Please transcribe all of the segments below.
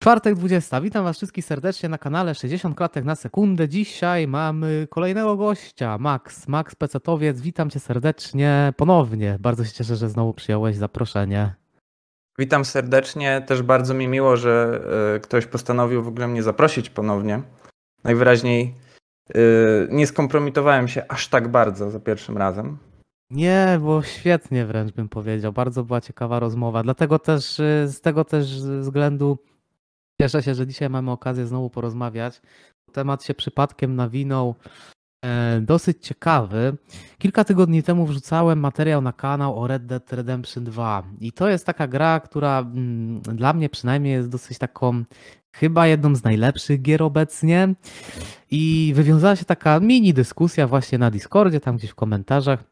Czwartek 20. Witam Was wszystkich serdecznie na kanale 60 klatek na sekundę. Dzisiaj mamy kolejnego gościa, Max. Max Pecetowiec, witam Cię serdecznie ponownie. Bardzo się cieszę, że znowu przyjąłeś zaproszenie. Witam serdecznie. Też bardzo mi miło, że y, ktoś postanowił w ogóle mnie zaprosić ponownie. Najwyraźniej y, nie skompromitowałem się aż tak bardzo za pierwszym razem. Nie, było świetnie wręcz bym powiedział. Bardzo była ciekawa rozmowa. Dlatego też y, z tego też względu cieszę się, że dzisiaj mamy okazję znowu porozmawiać. Temat się przypadkiem nawinął e, dosyć ciekawy. Kilka tygodni temu wrzucałem materiał na kanał o Red Dead Redemption 2 i to jest taka gra, która mm, dla mnie przynajmniej jest dosyć taką chyba jedną z najlepszych gier obecnie i wywiązała się taka mini dyskusja właśnie na Discordzie, tam gdzieś w komentarzach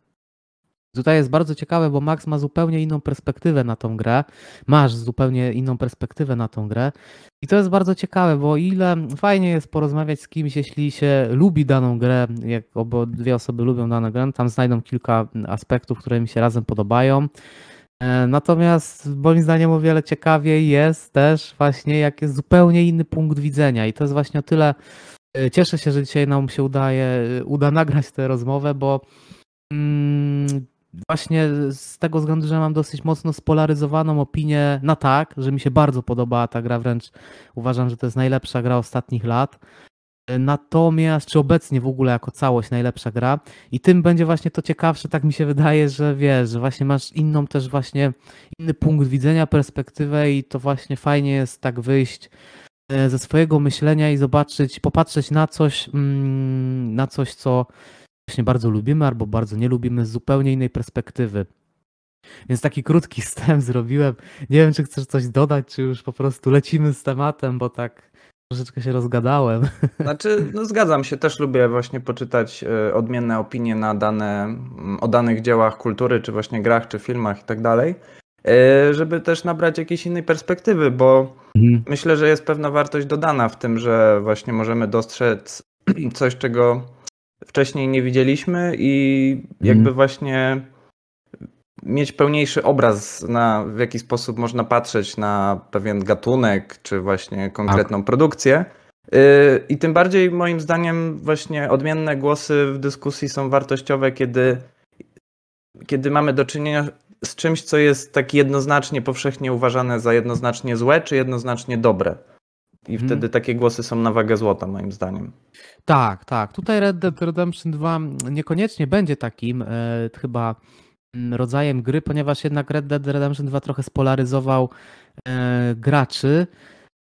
Tutaj jest bardzo ciekawe, bo Max ma zupełnie inną perspektywę na tą grę. Masz zupełnie inną perspektywę na tą grę. I to jest bardzo ciekawe, bo ile fajnie jest porozmawiać z kimś, jeśli się lubi daną grę, jak dwie osoby lubią daną grę, tam znajdą kilka aspektów, które mi się razem podobają. E, natomiast moim zdaniem o wiele ciekawiej jest też właśnie, jak jest zupełnie inny punkt widzenia. I to jest właśnie o tyle. E, cieszę się, że dzisiaj nam się udaje, uda nagrać tę rozmowę, bo mm, właśnie z tego względu, że mam dosyć mocno spolaryzowaną opinię na tak, że mi się bardzo podobała ta gra, wręcz uważam, że to jest najlepsza gra ostatnich lat. Natomiast, czy obecnie w ogóle jako całość najlepsza gra i tym będzie właśnie to ciekawsze, tak mi się wydaje, że wiesz, że właśnie masz inną też właśnie, inny punkt widzenia, perspektywę i to właśnie fajnie jest tak wyjść e, ze swojego myślenia i zobaczyć, popatrzeć na coś, mm, na coś, co właśnie bardzo lubimy albo bardzo nie lubimy z zupełnie innej perspektywy. Więc taki krótki wstęp zrobiłem. Nie wiem, czy chcesz coś dodać, czy już po prostu lecimy z tematem, bo tak troszeczkę się rozgadałem. Znaczy, no zgadzam się, też lubię właśnie poczytać e, odmienne opinie na dane, o danych dziełach kultury, czy właśnie grach, czy filmach i tak dalej, e, żeby też nabrać jakiejś innej perspektywy, bo mhm. myślę, że jest pewna wartość dodana w tym, że właśnie możemy dostrzec coś, czego wcześniej nie widzieliśmy i jakby mm. właśnie mieć pełniejszy obraz na w jaki sposób można patrzeć na pewien gatunek, czy właśnie konkretną tak. produkcję. Y, I tym bardziej moim zdaniem właśnie odmienne głosy w dyskusji są wartościowe, kiedy, kiedy mamy do czynienia z czymś, co jest tak jednoznacznie powszechnie uważane za jednoznacznie złe, czy jednoznacznie dobre. I hmm. wtedy takie głosy są na wagę złota, moim zdaniem. Tak, tak. Tutaj Red Dead Redemption 2 niekoniecznie będzie takim e, chyba mm, rodzajem gry, ponieważ jednak Red Dead Redemption 2 trochę spolaryzował e, graczy.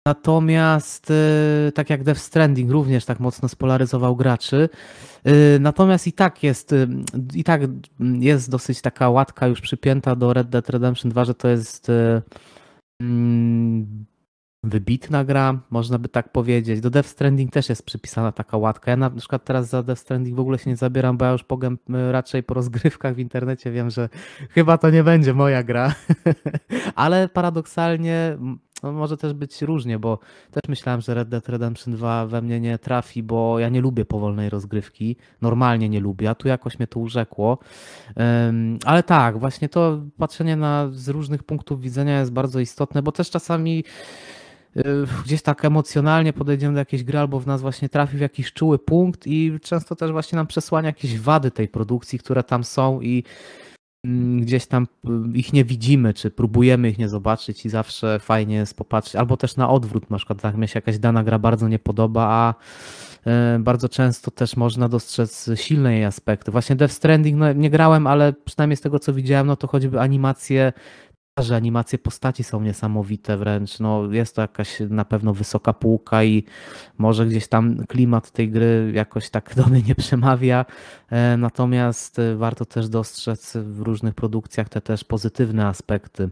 Natomiast e, tak jak Death Stranding również tak mocno spolaryzował graczy. E, natomiast i tak jest e, i tak jest dosyć taka łatka już przypięta do Red Dead Redemption 2, że to jest e, mm, wybitna gra, można by tak powiedzieć. Do Death Stranding też jest przypisana taka łatka. Ja na przykład teraz za Death Stranding w ogóle się nie zabieram, bo ja już pogam raczej po rozgrywkach w internecie wiem, że chyba to nie będzie moja gra. Ale paradoksalnie no może też być różnie, bo też myślałem, że Red Dead Redemption 2 we mnie nie trafi, bo ja nie lubię powolnej rozgrywki. Normalnie nie lubię, a tu jakoś mnie to urzekło. ale tak, właśnie to patrzenie na z różnych punktów widzenia jest bardzo istotne, bo też czasami gdzieś tak emocjonalnie podejdziemy do jakiejś gry albo w nas właśnie trafi w jakiś czuły punkt i często też właśnie nam przesłania jakieś wady tej produkcji, które tam są i mm, gdzieś tam y, ich nie widzimy, czy próbujemy ich nie zobaczyć i zawsze fajnie jest popatrzeć, albo też na odwrót, na przykład tak mi się jakaś dana gra bardzo nie podoba, a y, bardzo często też można dostrzec silne jej aspekty. Właśnie Death Stranding no, nie grałem, ale przynajmniej z tego co widziałem, no to choćby animacje że animacje postaci są niesamowite wręcz. No, jest to jakaś na pewno wysoka półka i może gdzieś tam klimat tej gry jakoś tak do mnie nie przemawia. E, natomiast e, warto też dostrzec w różnych produkcjach te też pozytywne aspekty.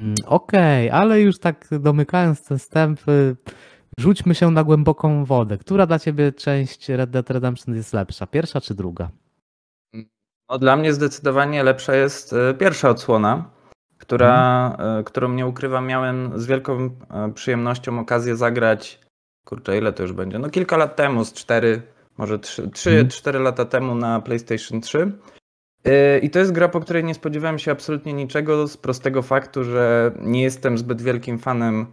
Mm, okej, okay, ale już tak domykając ten wstęp, rzućmy się na głęboką wodę. Która dla ciebie część Red Dead Redemption jest lepsza? Pierwsza czy druga? No, dla mnie zdecydowanie lepsza jest e, pierwsza odsłona która, mhm. którą nie ukrywam, miałem z wielką e, przyjemnością okazję zagrać. Kurczę, ile to już będzie? No kilka lat temu, z 4, może 3-4 mhm. lata temu na PlayStation 3. E, I to jest gra, po której nie spodziewałem się absolutnie niczego z prostego faktu, że nie jestem zbyt wielkim fanem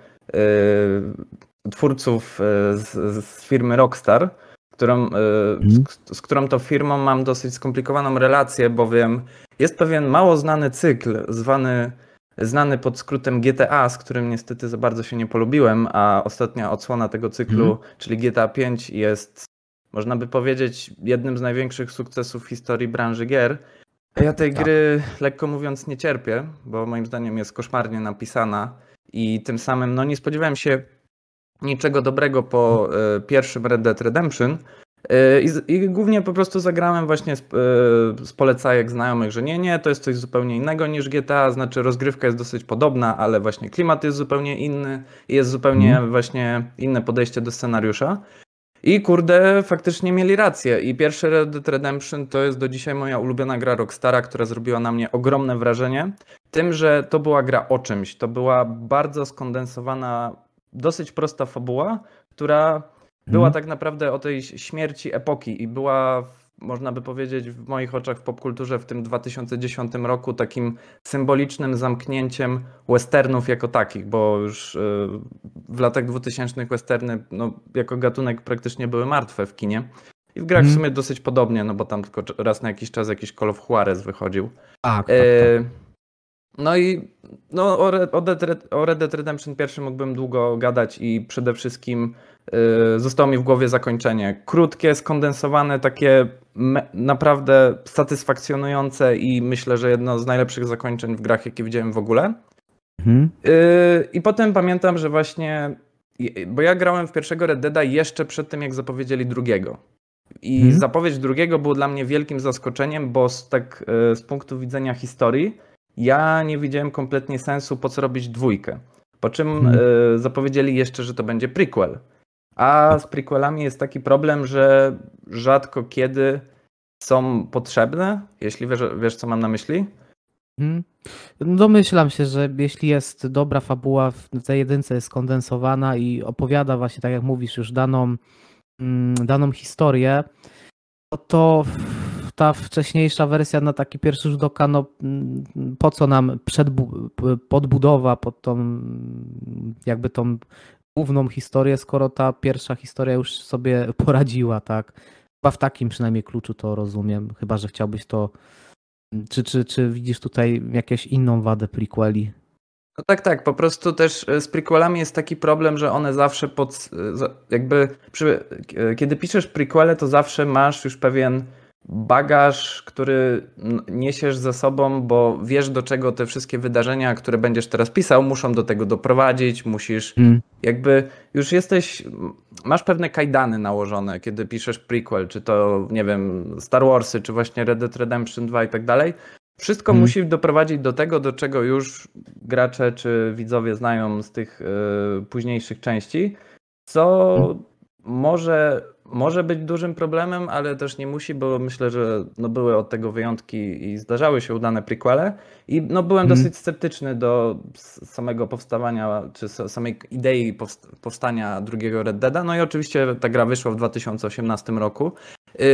twórców z, z firmy Rockstar, którą, z, z którą to firmą mam dosyć skomplikowaną relację, bowiem jest pewien mało znany cykl zwany znany pod skrótem GTA, z którym niestety za bardzo się nie polubiłem, a ostatnia odsłona tego cyklu, mm. czyli GTA 5 jest, można by powiedzieć, jednym z największych sukcesów w historii branży gier. Ja tej tak. gry, lekko mówiąc, nie cierpię, bo moim zdaniem jest koszmarnie napisana i tym samym no, nie spodziewałem się niczego dobrego po y, pierwszym Red Dead Redemption, I, I, głównie po prostu zagrałem właśnie z, e, z polecajek znajomych, że nie, nie, to jest coś zupełnie innego niż GTA, znaczy rozgrywka jest dosyć podobna, ale właśnie klimat jest zupełnie inny i jest zupełnie mm. właśnie inne podejście do scenariusza. I kurde, faktycznie mieli rację. I pierwszy Red Dead Redemption to jest do dzisiaj moja ulubiona gra Rockstara, która zrobiła na mnie ogromne wrażenie. Tym, że to była gra o czymś. To była bardzo skondensowana, dosyć prosta fabuła, która była hmm. tak naprawdę o tej śmierci epoki i była, można by powiedzieć, w moich oczach w popkulturze w tym 2010 roku takim symbolicznym zamknięciem westernów jako takich, bo już y, w latach 2000 westerny no, jako gatunek praktycznie były martwe w kinie. I w grach w mhm. sumie dosyć podobnie, no bo tam tylko raz na jakiś czas jakiś Call of Juarez wychodził. Tak, tak, e, tak. No i no, o, Red, o Red Dead Redemption 1 mógłbym długo gadać i przede wszystkim Y, zostało mi w głowie zakończenie. Krótkie, skondensowane, takie naprawdę satysfakcjonujące i myślę, że jedno z najlepszych zakończeń w grach, jakie widziałem w ogóle. Mhm. Y, I potem pamiętam, że właśnie, bo ja grałem w pierwszego Red Deada jeszcze przed tym, jak zapowiedzieli drugiego. I mhm. zapowiedź drugiego było dla mnie wielkim zaskoczeniem, bo z, tak, y, z punktu widzenia historii ja nie widziałem kompletnie sensu, po co robić dwójkę. Po czym mhm. zapowiedzieli jeszcze, że to będzie prequel. A z prequelami jest taki problem, że rzadko kiedy są potrzebne, jeśli wiesz, wiesz co mam na myśli. Hmm. Domyślam się, że jeśli jest dobra fabuła, w tej jedynce jest skondensowana i opowiada właśnie, tak jak mówisz, już daną, mm, daną historię, to ta wcześniejsza wersja na taki pierwszy rzut oka, no mm, po co nam przedbu- podbudowa pod tą jakby tą główną historię, skoro ta pierwsza historia już sobie poradziła, tak? Chyba w takim przynajmniej kluczu to rozumiem, chyba że chciałbyś to. Czy, czy, czy widzisz tutaj jakąś inną wadę prequeli? No tak, tak. Po prostu też e, z prequelami jest taki problem, że one zawsze pod. E, jakby. Przy, e, kiedy piszesz prequele, to zawsze masz już pewien bagaż, który niesiesz ze sobą, bo wiesz do czego te wszystkie wydarzenia, które będziesz teraz pisał, muszą do tego doprowadzić, musisz hmm. jakby już jesteś, masz pewne kajdany nałożone, kiedy piszesz prequel, czy to nie wiem, Star Warsy, czy właśnie Red Dead Redemption 2 i tak dalej. Wszystko hmm. musi doprowadzić do tego, do czego już gracze czy widzowie znają z tych y, późniejszych części, co hmm. może może być dużym problemem, ale też nie musi, bo myślę, że no były od tego wyjątki i zdarzały się udane prequele i no byłem mm. dosyć sceptyczny do samego powstawania, czy samej idei powstania drugiego Red Deada. No i oczywiście ta gra wyszła w 2018 roku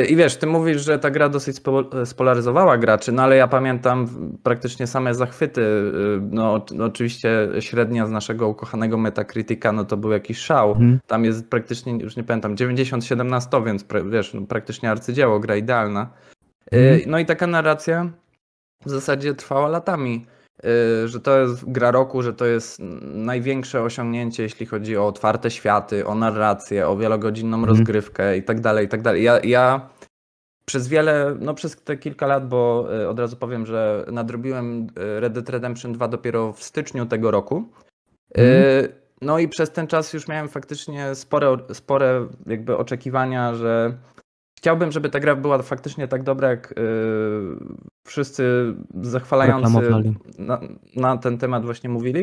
I wiesz, ty mówisz, że ta gra dosyć spolaryzowała graczy, no ale ja pamiętam praktycznie same zachwyty. Y, no, no oczywiście średnia z naszego ukochanego Metacritica, no to był jakiś szał. Hmm. Tam jest praktycznie, już nie pamiętam, 97 na 100, więc wiesz, no, praktycznie arcydzieło, gra idealna. Hmm. No i taka narracja w zasadzie trwała latami. Y, że to jest gra roku, że to jest największe osiągnięcie, jeśli chodzi o otwarte światy, o narrację, o wielogodzinną mm. rozgrywkę i tak dalej, i tak dalej. Ja, ja przez wiele, no przez te kilka lat, bo y, od razu powiem, że nadrobiłem y, Red Dead Redemption 2 dopiero w styczniu tego roku. Mm. No i przez ten czas już miałem faktycznie spore, spore jakby oczekiwania, że Chciałbym, żeby ta gra była faktycznie tak dobra, jak yy, wszyscy zachwalający na, na, ten temat właśnie mówili.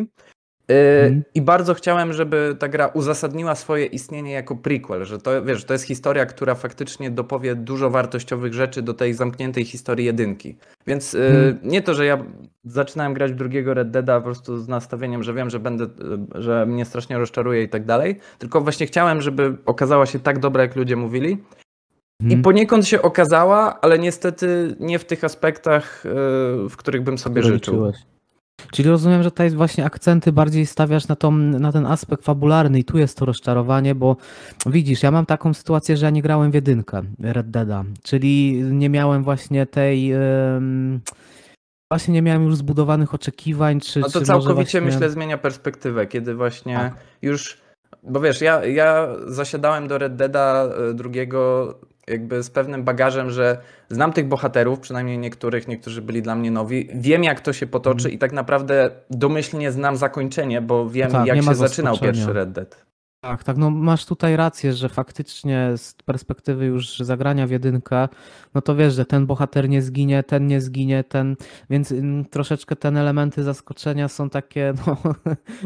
Yy, mm. I bardzo chciałem, żeby ta gra uzasadniła swoje istnienie jako prequel, że to, wiesz, to jest historia, która faktycznie dopowie dużo wartościowych rzeczy do tej zamkniętej historii jedynki. Więc yy, mm. nie to, że ja zaczynałem grać drugiego Red Deada po prostu z nastawieniem, że wiem, że będę, y, że mnie strasznie rozczaruje i tak dalej, tylko właśnie chciałem, żeby okazała się tak dobra, jak ludzie mówili i mhm. poniekąd się okazała, ale niestety nie w tych aspektach, e, w których bym sobie życzył. Czyli rozumiem, że tutaj właśnie akcenty bardziej stawiasz na, tą, na ten aspekt fabularny i tu jest to rozczarowanie, bo widzisz, ja mam taką sytuację, że ja nie grałem w jedynkę Red Deada, czyli nie miałem właśnie tej... em, Właśnie nie miałem już zbudowanych oczekiwań, czy No to czy całkowicie właśnie... myślę zmienia perspektywę, kiedy właśnie Tak. już, bo wiesz, ja, ja zasiadałem do Red Deada e, drugiego jakby z pewnym bagażem, że znam tych bohaterów, przynajmniej niektórych, niektórzy byli dla mnie nowi, wiem jak to się potoczy i tak naprawdę domyślnie znam zakończenie, bo wiem Mhm. tak, jak się zaczynał pierwszy Red Dead. Tak, tak, no masz tutaj rację, że faktycznie z perspektywy już zagrania w jedynkę, no to wiesz, że ten bohater nie zginie, ten nie zginie, ten, więc mm, troszeczkę te elementy zaskoczenia są takie, no,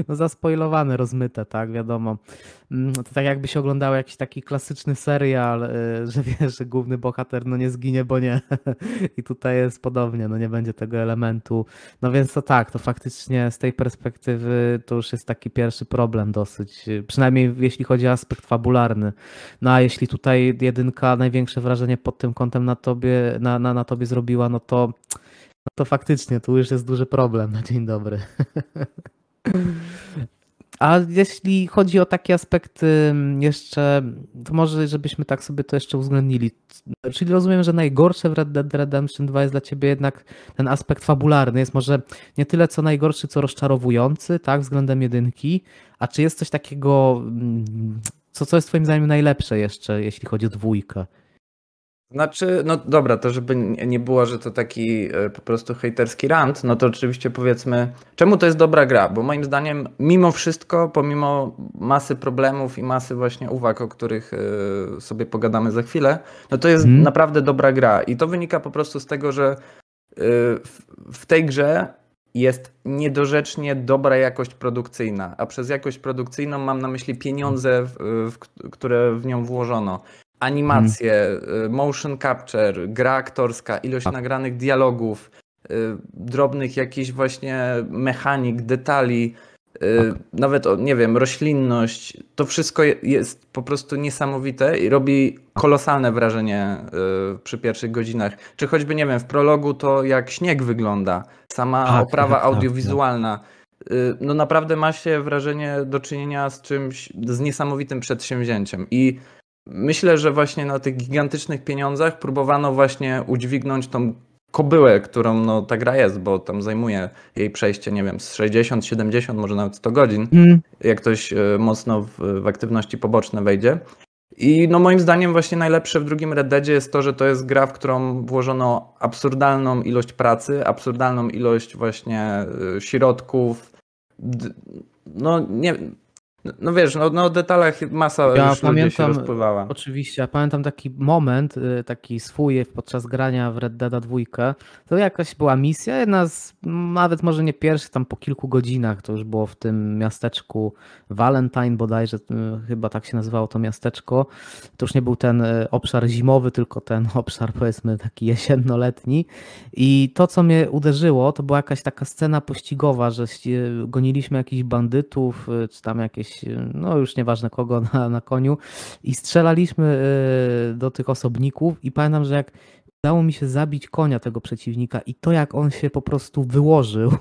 no zaspoilowane, rozmyte, tak, wiadomo. Mm, To tak jakby się oglądało jakiś taki klasyczny serial, y, że wiesz, że główny bohater no nie zginie, bo nie. I tutaj jest podobnie, no nie będzie tego elementu. No więc to tak, to faktycznie z tej perspektywy to już jest taki pierwszy problem dosyć, y, przynajmniej jeśli chodzi o aspekt fabularny. No a jeśli tutaj jedynka największe wrażenie pod tym kątem na tobie, na, na, na tobie zrobiła, no to, no to faktycznie tu już jest duży problem na dzień dobry. A jeśli chodzi o takie aspekty mm, jeszcze, to może żebyśmy tak sobie to jeszcze uwzględnili. Czyli rozumiem, że najgorsze w Red Dead Redemption 2 jest dla ciebie jednak ten aspekt fabularny. Jest może nie tyle co najgorszy, co rozczarowujący, tak, względem jedynki. A czy jest coś takiego, mm, co, co jest twoim zdaniem najlepsze jeszcze, jeśli chodzi o dwójkę? Znaczy, no dobra, to żeby nie było, że to taki e, po prostu hejterski rant, no to oczywiście powiedzmy, czemu to jest dobra gra? Bo moim zdaniem, mimo wszystko, pomimo masy problemów i masy właśnie uwag, o których e, sobie pogadamy za chwilę, no to jest Mhm. naprawdę dobra gra. I to wynika po prostu z tego, że e, w, w tej grze jest niedorzecznie dobra jakość produkcyjna, a przez jakość produkcyjną mam na myśli pieniądze, w, w, które w nią włożono animacje, y, motion capture, gra aktorska, ilość Tak. nagranych dialogów, y, drobnych jakichś właśnie mechanik, detali, y, nawet, nie wiem, roślinność. To wszystko je- jest po prostu niesamowite i robi kolosalne wrażenie przy pierwszych godzinach. Czy choćby, nie wiem, w prologu to jak śnieg wygląda, sama Tak, oprawa tak, tak, audiowizualna. Y, No naprawdę ma się wrażenie do czynienia z czymś, z niesamowitym przedsięwzięciem i Myślę, że właśnie na tych gigantycznych pieniądzach próbowano właśnie udźwignąć tą kobyłę, którą no, ta gra jest, bo tam zajmuje jej przejście, nie wiem, z 60, 70, może nawet 100 godzin, jak ktoś e, mocno w, w aktywności poboczne wejdzie. I no moim zdaniem właśnie najlepsze w drugim Red Deadzie jest to, że to jest gra, w którą włożono absurdalną ilość pracy, absurdalną ilość właśnie e, środków. No nie, no wiesz, no, no o detalach masa Ja już ludzie się pamiętam- rozpływała. Oczywiście, ja pamiętam taki moment, y, taki swój podczas grania w Red Dead 2. To jakaś była misja, jedna z, nawet może nie pierwsza, tam po kilku godzinach, to już było w tym miasteczku Valentine bodajże, y, chyba tak się nazywało to miasteczko. To już nie był ten y, obszar zimowy, tylko ten obszar powiedzmy taki jesiennoletni. I to, co mnie uderzyło, to była jakaś taka scena pościgowa, że goniliśmy jakichś bandytów, czy tam jakieś, y, no już nieważne kogo na, na koniu. I strzelaliśmy y, do tych osobników i pamiętam, że jak udało mi się zabić konia tego przeciwnika i to jak on się po prostu wyłożył,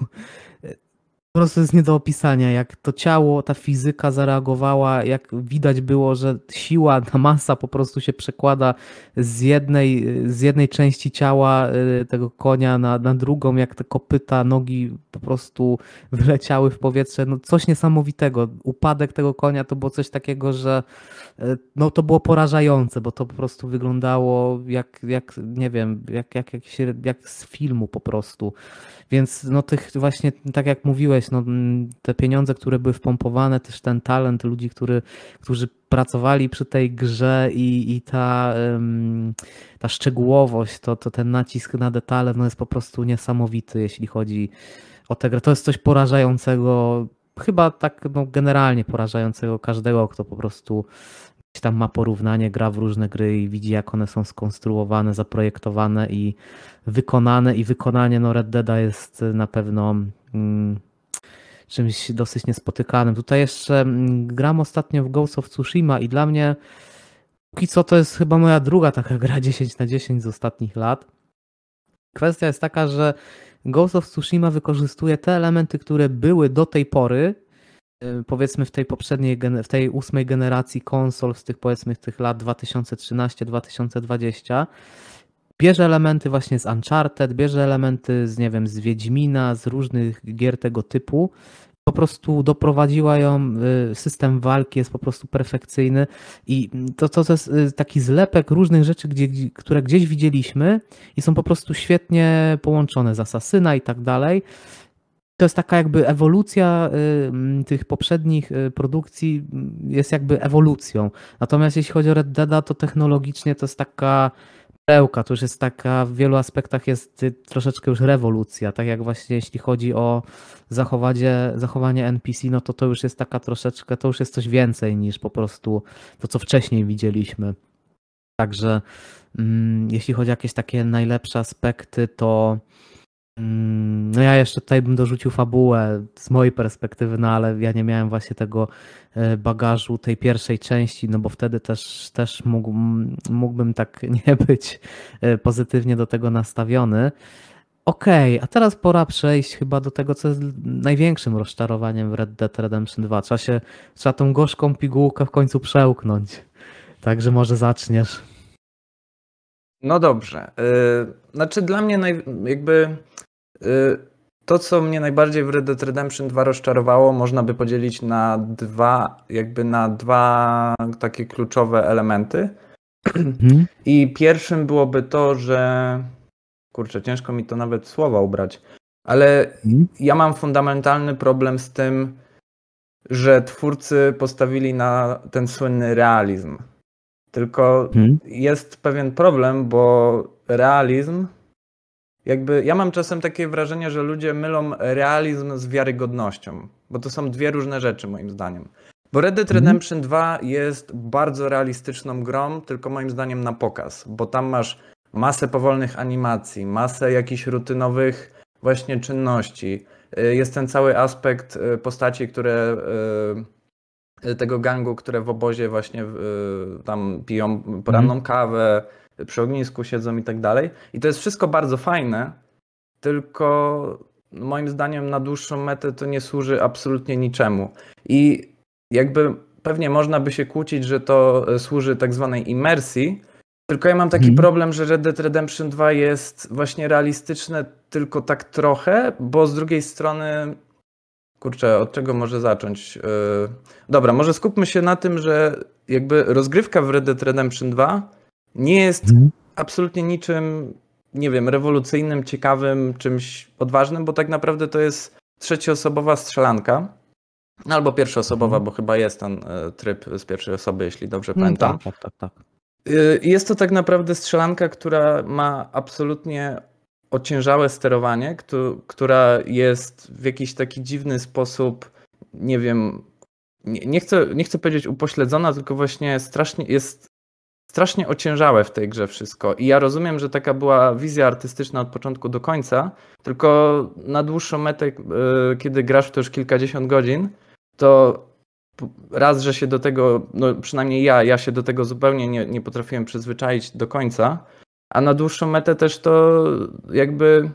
po prostu jest nie do opisania, jak to ciało, ta fizyka zareagowała, jak widać było, że siła, ta masa po prostu się przekłada z jednej, z jednej części ciała y, tego konia na, na drugą, jak te kopyta, nogi po prostu wyleciały w powietrze. No coś niesamowitego. Upadek tego konia to było coś takiego, że e, no to było porażające, bo to po prostu wyglądało jak, jak nie wiem, jak, jak, jak, się, jak z filmu po prostu. Więc no tych właśnie, tak jak mówiłeś, no mm, te pieniądze, które były wpompowane, też ten talent ludzi, który, którzy pracowali przy tej grze i, i ta, ta szczegółowość, to, to ten nacisk na detale no jest po prostu niesamowity, jeśli chodzi o tę grę. To jest coś porażającego, chyba tak no, generalnie porażającego każdego, kto po prostu tam ma porównanie, gra w różne gry i widzi, jak one są skonstruowane, zaprojektowane i wykonane. I wykonanie no, Red Deada jest na pewno mm, czymś dosyć niespotykanym. Tutaj jeszcze mm, gram ostatnio w Ghost of Tsushima i dla mnie póki co to jest chyba moja druga taka gra 10 na 10 z ostatnich lat. Kwestia jest taka, że Ghost of Tsushima wykorzystuje te elementy, które były do tej pory, y, powiedzmy w tej poprzedniej, w tej ósmej generacji konsol z tych powiedzmy tych lat 2013-2020. Bierze elementy właśnie z Uncharted, bierze elementy z, nie wiem, z Wiedźmina, z różnych gier tego typu po prostu doprowadziła ją, y, system walki jest po prostu perfekcyjny i to, to, to jest y, taki zlepek różnych rzeczy, gdzie, które gdzieś widzieliśmy i są po prostu świetnie połączone z Asasyna i tak dalej. To jest taka jakby ewolucja y, tych poprzednich produkcji, jest jakby ewolucją. Natomiast jeśli chodzi o Red Dead, to technologicznie to jest taka perełka, to już jest taka, w wielu aspektach jest troszeczkę już rewolucja, tak jak właśnie jeśli chodzi o zachowanie, zachowanie NPC, no to to już jest taka troszeczkę, to już jest coś więcej niż po prostu to, co wcześniej widzieliśmy. Także mm, jeśli chodzi o jakieś takie najlepsze aspekty, to no ja jeszcze tutaj bym dorzucił fabułę z mojej perspektywy, no ale ja nie miałem właśnie tego e, bagażu tej pierwszej części, no bo wtedy też, też mógł, mógłbym tak nie być e, pozytywnie do tego nastawiony. Okej, okay, a teraz pora przejść chyba do tego, co jest największym rozczarowaniem w Red Dead Redemption 2. Trzeba się, trzeba tą gorzką pigułkę w końcu przełknąć. Także może zaczniesz. No dobrze. Yy, znaczy dla mnie naj, jakby Y, to, co mnie najbardziej w Red Dead Redemption 2 rozczarowało, można by podzielić na dwa, jakby na dwa takie kluczowe elementy. Mhm. I pierwszym byłoby to, że kurczę, ciężko mi to nawet słowa ubrać, ale mhm. ja mam fundamentalny problem z tym, że twórcy postawili na ten słynny realizm. Tylko mhm. jest pewien problem, bo realizm jakby ja mam czasem takie wrażenie, że ludzie mylą realizm z wiarygodnością, bo to są dwie różne rzeczy moim zdaniem. Bo Red Dead mhm. Redemption 2 jest bardzo realistyczną grą, tylko moim zdaniem na pokaz, bo tam masz masę powolnych animacji, masę jakichś rutynowych właśnie czynności. Y, jest ten cały aspekt y, postaci, które y, tego gangu, które w obozie właśnie tam piją poranną mhm. kawę, przy ognisku siedzą i tak dalej. I to jest wszystko bardzo fajne, tylko moim zdaniem na dłuższą metę to nie służy absolutnie niczemu. I jakby pewnie można by się kłócić, że to służy tak zwanej imersji, tylko ja mam taki hmm. problem, że Red Dead Redemption 2 jest właśnie realistyczne tylko tak trochę, bo z drugiej strony kurczę, od czego może zacząć? Yy, dobra, może skupmy się na tym, że jakby rozgrywka w Red Dead Redemption 2 nie jest mhm. absolutnie niczym, nie wiem, rewolucyjnym, ciekawym, czymś odważnym, bo tak naprawdę to jest trzecioosobowa strzelanka. Albo pierwszoosobowa, mhm. bo chyba jest ten e, tryb z pierwszej osoby, jeśli dobrze mm, pamiętam. Tak, tak, tak, tak. Jest to tak naprawdę strzelanka, która ma absolutnie ociężałe sterowanie, która jest w jakiś taki dziwny sposób, nie wiem, nie, chcę, nie chcę powiedzieć upośledzona, tylko właśnie strasznie jest strasznie ociężałe w tej grze wszystko. I ja rozumiem, że taka była wizja artystyczna od początku do końca, tylko na dłuższą metę, e, kiedy grasz w to już kilkadziesiąt godzin, to raz, że się do tego, no przynajmniej ja, ja się do tego zupełnie nie, nie potrafiłem przyzwyczaić do końca, a na dłuższą metę też to jakby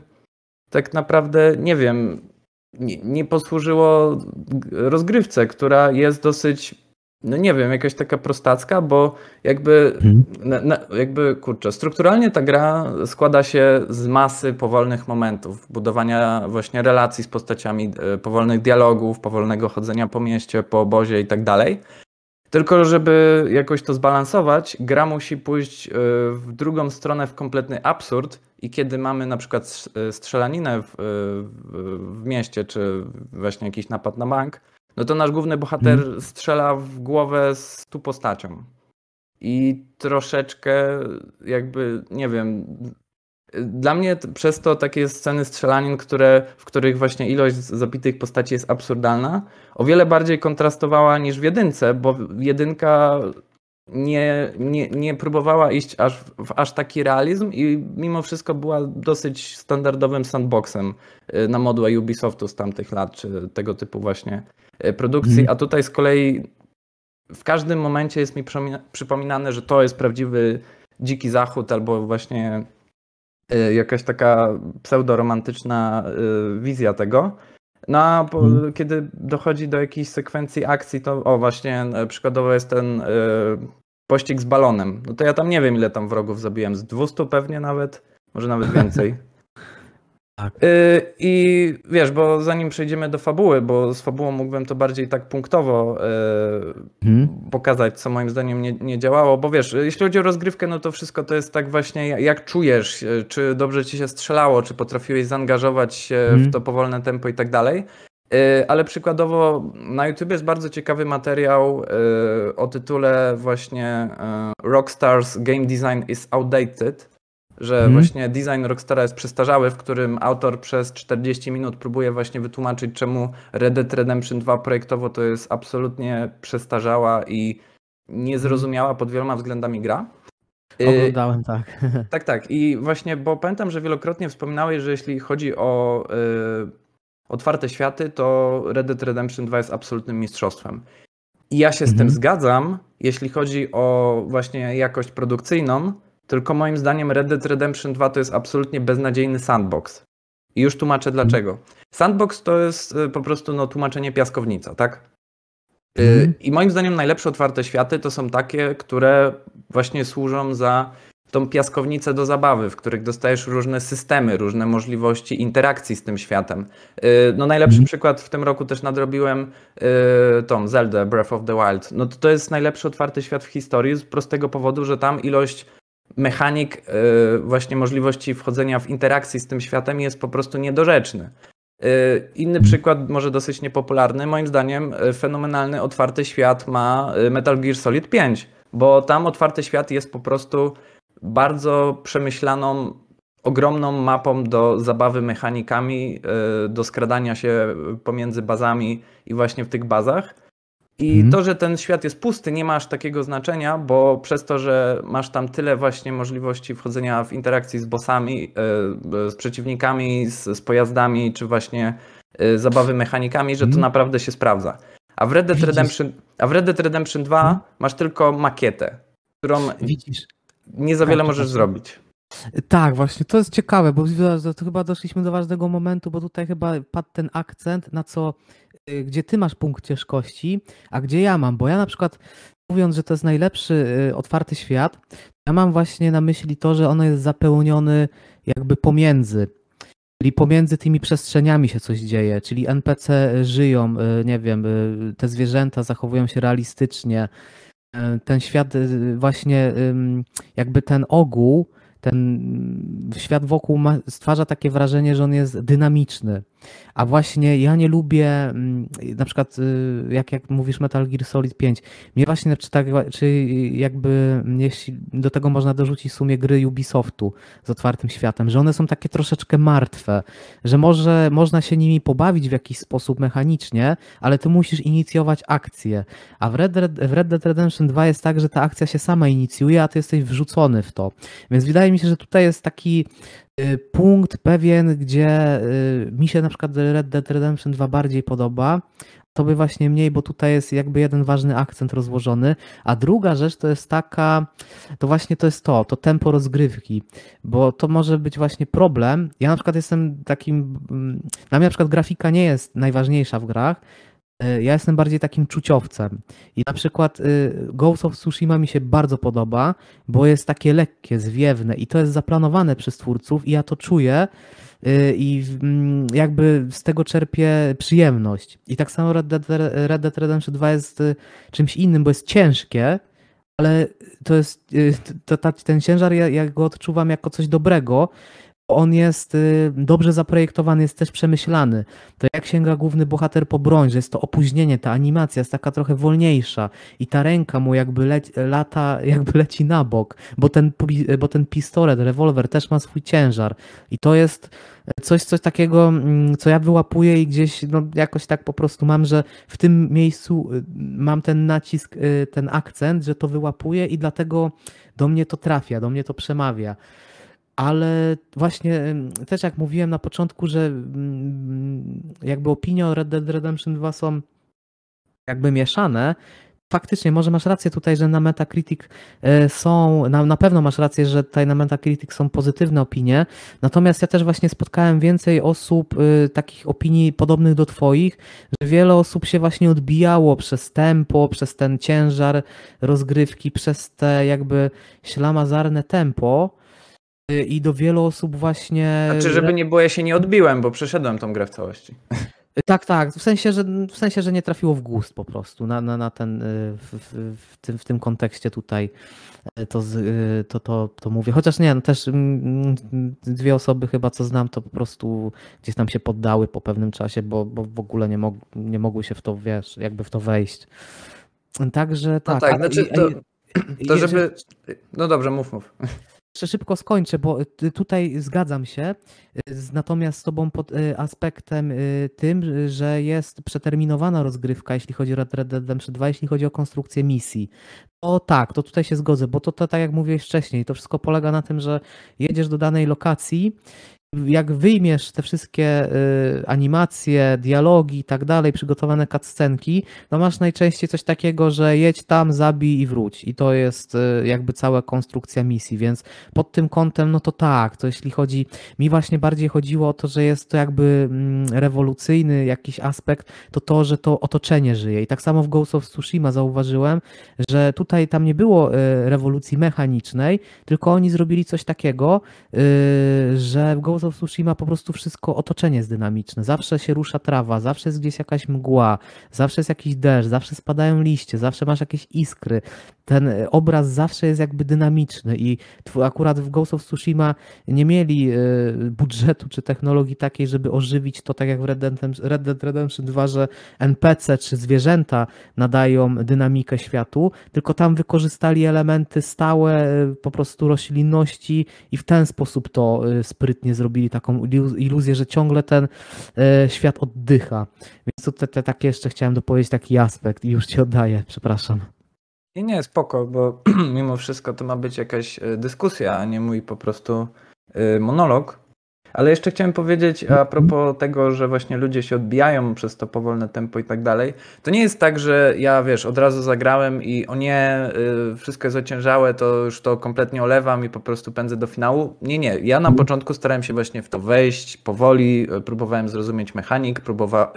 tak naprawdę, nie wiem, nie, nie posłużyło rozgrywce, która jest dosyć no nie wiem, jakaś taka prostacka, bo jakby, hmm. na, na, jakby kurczę, strukturalnie ta gra składa się z masy powolnych momentów, budowania właśnie relacji z postaciami, e, powolnych dialogów, powolnego chodzenia po mieście, po obozie i tak dalej. Tylko, żeby jakoś to zbalansować, gra musi pójść e, w drugą stronę w kompletny absurd i kiedy mamy na przykład e, strzelaninę w, w, w mieście, czy właśnie jakiś napad na bank, no to nasz główny bohater hmm. strzela w głowę z tu postacią. I troszeczkę jakby, nie wiem, dla mnie przez to takie sceny strzelanin, które, w których właśnie ilość zabitych postaci jest absurdalna, o wiele bardziej kontrastowała niż w jedynce, bo jedynka nie, nie, nie próbowała iść aż w aż taki realizm i mimo wszystko była dosyć standardowym sandboxem y, na modłę Ubisoftu z tamtych lat, czy tego typu właśnie y, produkcji, mm. a tutaj z kolei w każdym momencie jest mi przypominane, że to jest prawdziwy dziki zachód albo właśnie y, jakaś taka pseudoromantyczna wizja tego. No a Mhm. kiedy dochodzi do jakiejś sekwencji akcji, to o właśnie e, przykładowo jest ten y, pościg z balonem. No to ja tam nie wiem ile tam wrogów zabiłem, z 200 pewnie nawet, może nawet więcej. Tak. Y, I wiesz, bo zanim przejdziemy do fabuły, bo z fabułą mógłbym to bardziej tak punktowo Mhm. pokazać, co moim zdaniem nie, nie działało, bo wiesz, jeśli chodzi o rozgrywkę, no to wszystko to jest tak właśnie, jak- czujesz, y, czy dobrze ci się strzelało, czy potrafiłeś zaangażować się Mhm. w to powolne tempo i tak dalej. Ale przykładowo na YouTube jest bardzo ciekawy materiał o tytule właśnie Rockstars Game Design is Outdated, że Mhm. właśnie design Rockstara jest przestarzały, w którym autor przez 40 minut próbuje właśnie wytłumaczyć, czemu Red Dead Redemption 2 projektowo to jest absolutnie przestarzała i niezrozumiała pod wieloma względami gra. Y, Oglądałem, tak. tak, tak. I właśnie, bo pamiętam, że wielokrotnie wspominałeś, że jeśli chodzi o y, otwarte światy, to Red Dead Redemption 2 jest absolutnym mistrzostwem. I ja się z tym Mhm. zgadzam, jeśli chodzi o właśnie jakość produkcyjną, tylko moim zdaniem Red Dead Redemption 2 to jest absolutnie beznadziejny sandbox. I już tłumaczę dlaczego. Sandbox to jest y, po prostu no, tłumaczenie piaskownica, tak? Y, Mhm. I moim zdaniem najlepsze otwarte światy to są takie, które właśnie służą za tą piaskownicę do zabawy, w których dostajesz różne systemy, różne możliwości interakcji z tym światem. Y, No najlepszy Mhm. przykład w tym roku też nadrobiłem tą Zelda Breath of the Wild. No to, to jest najlepszy otwarty świat w historii z prostego powodu, że tam ilość mechanik, y, właśnie możliwości wchodzenia w interakcji z tym światem jest po prostu niedorzeczny. Y, Inny przykład, może dosyć niepopularny, moim zdaniem y, fenomenalny otwarty świat ma Metal Gear Solid 5, bo tam otwarty świat jest po prostu bardzo przemyślaną, ogromną mapą do zabawy mechanikami, do skradania się pomiędzy bazami i właśnie w tych bazach. I Mhm. to, że ten świat jest pusty, nie ma aż takiego znaczenia, bo przez to, że masz tam tyle właśnie możliwości wchodzenia w interakcji z bossami, y, z przeciwnikami, z, z pojazdami, czy właśnie y, zabawy mechanikami, że to Mhm. naprawdę się sprawdza. A w Red Dead. Redemption, a w Red Dead Redemption 2 Mhm. masz tylko makietę, którą Widzisz. nie za wiele Tak, możesz tak. zrobić. Tak, właśnie, to jest ciekawe, bo to chyba doszliśmy do ważnego momentu, bo tutaj chyba padł ten akcent, na co, gdzie ty masz punkt ciężkości, a gdzie ja mam, bo ja na przykład mówiąc, że to jest najlepszy y, otwarty świat, ja mam właśnie na myśli to, że on jest zapełniony jakby pomiędzy, czyli pomiędzy tymi przestrzeniami się coś dzieje, czyli NPC żyją, y, nie wiem, y, te zwierzęta zachowują się realistycznie, y, ten świat y, właśnie jakby ten ogół, ten świat wokół ma, stwarza takie wrażenie, że on jest dynamiczny. A właśnie ja nie lubię, mm, na przykład y, jak, jak mówisz Metal Gear Solid 5, mnie właśnie, czy, tak, czy jakby jeśli do tego można dorzucić w sumie gry Ubisoftu z otwartym światem, że one są takie troszeczkę martwe, że może można się nimi pobawić w jakiś sposób mechanicznie, ale ty musisz inicjować akcję. A w Red, Dead- w Red Dead Redemption 2 jest tak, że ta akcja się sama inicjuje, a ty jesteś wrzucony w to. Więc wydaje mi się, że tutaj jest taki punkt pewien, gdzie y, mi się na przykład Red Dead Redemption 2 bardziej podoba, to by właśnie mniej, bo tutaj jest jakby jeden ważny akcent rozłożony, a druga rzecz to jest taka, to właśnie to jest to, to tempo rozgrywki, bo to może być właśnie problem. Ja na przykład jestem takim, mm, dla mnie na przykład grafika nie jest najważniejsza w grach, y, ja jestem bardziej takim czuciowcem. I na przykład y, Ghost of Tsushima mi się bardzo podoba, bo jest takie lekkie, zwiewne i to jest zaplanowane przez twórców i ja to czuję y, i mm, jakby z tego czerpię przyjemność. I tak samo Red Dead, Red Dead Redemption 2 jest y, czymś innym, bo jest ciężkie, ale to jest, to, ta, ten ciężar ja, ja go odczuwam jako coś dobrego, on jest y, dobrze zaprojektowany, jest też przemyślany. To jak sięga główny bohater po broń, że jest to opóźnienie, ta animacja jest taka trochę wolniejsza i ta ręka mu jakby leci, lata, jakby leci na bok, bo ten, bo ten pistolet, rewolwer też ma swój ciężar i to jest coś, coś takiego, mm, co ja wyłapuję i gdzieś no, jakoś tak po prostu mam, że w tym miejscu y, mam ten nacisk, y, ten akcent, że to wyłapuję i dlatego do mnie to trafia, do mnie to przemawia. Ale właśnie też jak mówiłem na początku, że mm, jakby opinie o Red Dead Redemption 2 są jakby mieszane, faktycznie, może masz rację tutaj, że na Metacritic e, są, na, na pewno masz rację, że tutaj na Metacritic są pozytywne opinie, natomiast ja też właśnie spotkałem więcej osób, y, takich opinii podobnych do twoich, że wiele osób się właśnie odbijało przez tempo, przez ten ciężar rozgrywki, przez te jakby ślamazarne tempo i do wielu osób właśnie... Znaczy, żeby nie było, ja się nie odbiłem, bo przeszedłem tą grę w całości. Tak, tak. W sensie, że, w sensie, że nie trafiło w gust po prostu na, na, na ten, y, w, w, w, tym, w tym kontekście tutaj y, to, y, to, to, to mówię. Chociaż nie, no też mm, dwie osoby chyba, co znam, to po prostu gdzieś tam się poddały po pewnym czasie, bo, bo w ogóle nie, mog, nie mogły się w to, wiesz, jakby w to wejść. Także No tak. tak, znaczy to, to żeby... No dobrze, mów, mów. Jeszcze szybko skończę, bo y, tutaj zgadzam się, y, natomiast z Tobą pod y, aspektem tym, że jest przeterminowana rozgrywka, jeśli chodzi o Red Red Redemption 2, jeśli chodzi o konstrukcję misji. To tak, to tutaj się zgodzę, bo to, to tak jak mówiłeś wcześniej, to wszystko polega na tym, że jedziesz do danej lokacji, jak wyjmiesz te wszystkie y, animacje, dialogi i tak dalej, przygotowane cutscenki, no masz najczęściej coś takiego, że jedź tam, zabij i wróć. I to jest y, jakby cała konstrukcja misji, więc pod tym kątem, no to tak, to jeśli chodzi, mi właśnie bardziej chodziło o to, że jest to jakby mm, rewolucyjny jakiś aspekt, to to, że to otoczenie żyje. I tak samo w Ghost of Tsushima zauważyłem, że tutaj tam nie było y, rewolucji mechanicznej, tylko oni zrobili coś takiego, że w Ghost of Tsushima po prostu wszystko otoczenie jest dynamiczne. Zawsze się rusza trawa, zawsze jest gdzieś jakaś mgła, zawsze jest jakiś deszcz, zawsze spadają liście, zawsze masz jakieś iskry. Ten y, obraz zawsze jest jakby dynamiczny i akurat w Ghost of Tsushima nie mieli y, budżetu czy technologii takiej, żeby ożywić to tak jak w Red Dead, Red Dead Redemption 2, że NPC czy zwierzęta nadają dynamikę światu, tylko tam wykorzystali elementy stałe y, po prostu roślinności i w ten sposób to sprytnie zrobili taką ilu- iluzję, że ciągle ten y, świat oddycha. Więc tutaj te, takie jeszcze chciałem dopowiedzieć taki aspekt i już ci oddaję, przepraszam. Nie, nie, spoko, bo mimo wszystko to ma być jakaś e, dyskusja, a nie mój po prostu e, monolog. Ale jeszcze chciałem powiedzieć a propos tego, że właśnie ludzie się odbijają przez to powolne tempo i tak dalej. To nie jest tak, że ja wiesz, od razu zagrałem i o nie, y, wszystko jest ociężałe, to już to kompletnie olewam i po prostu pędzę do finału. Nie, nie. Ja na początku starałem się właśnie w to wejść powoli, y, próbowałem zrozumieć mechanik, próbowa-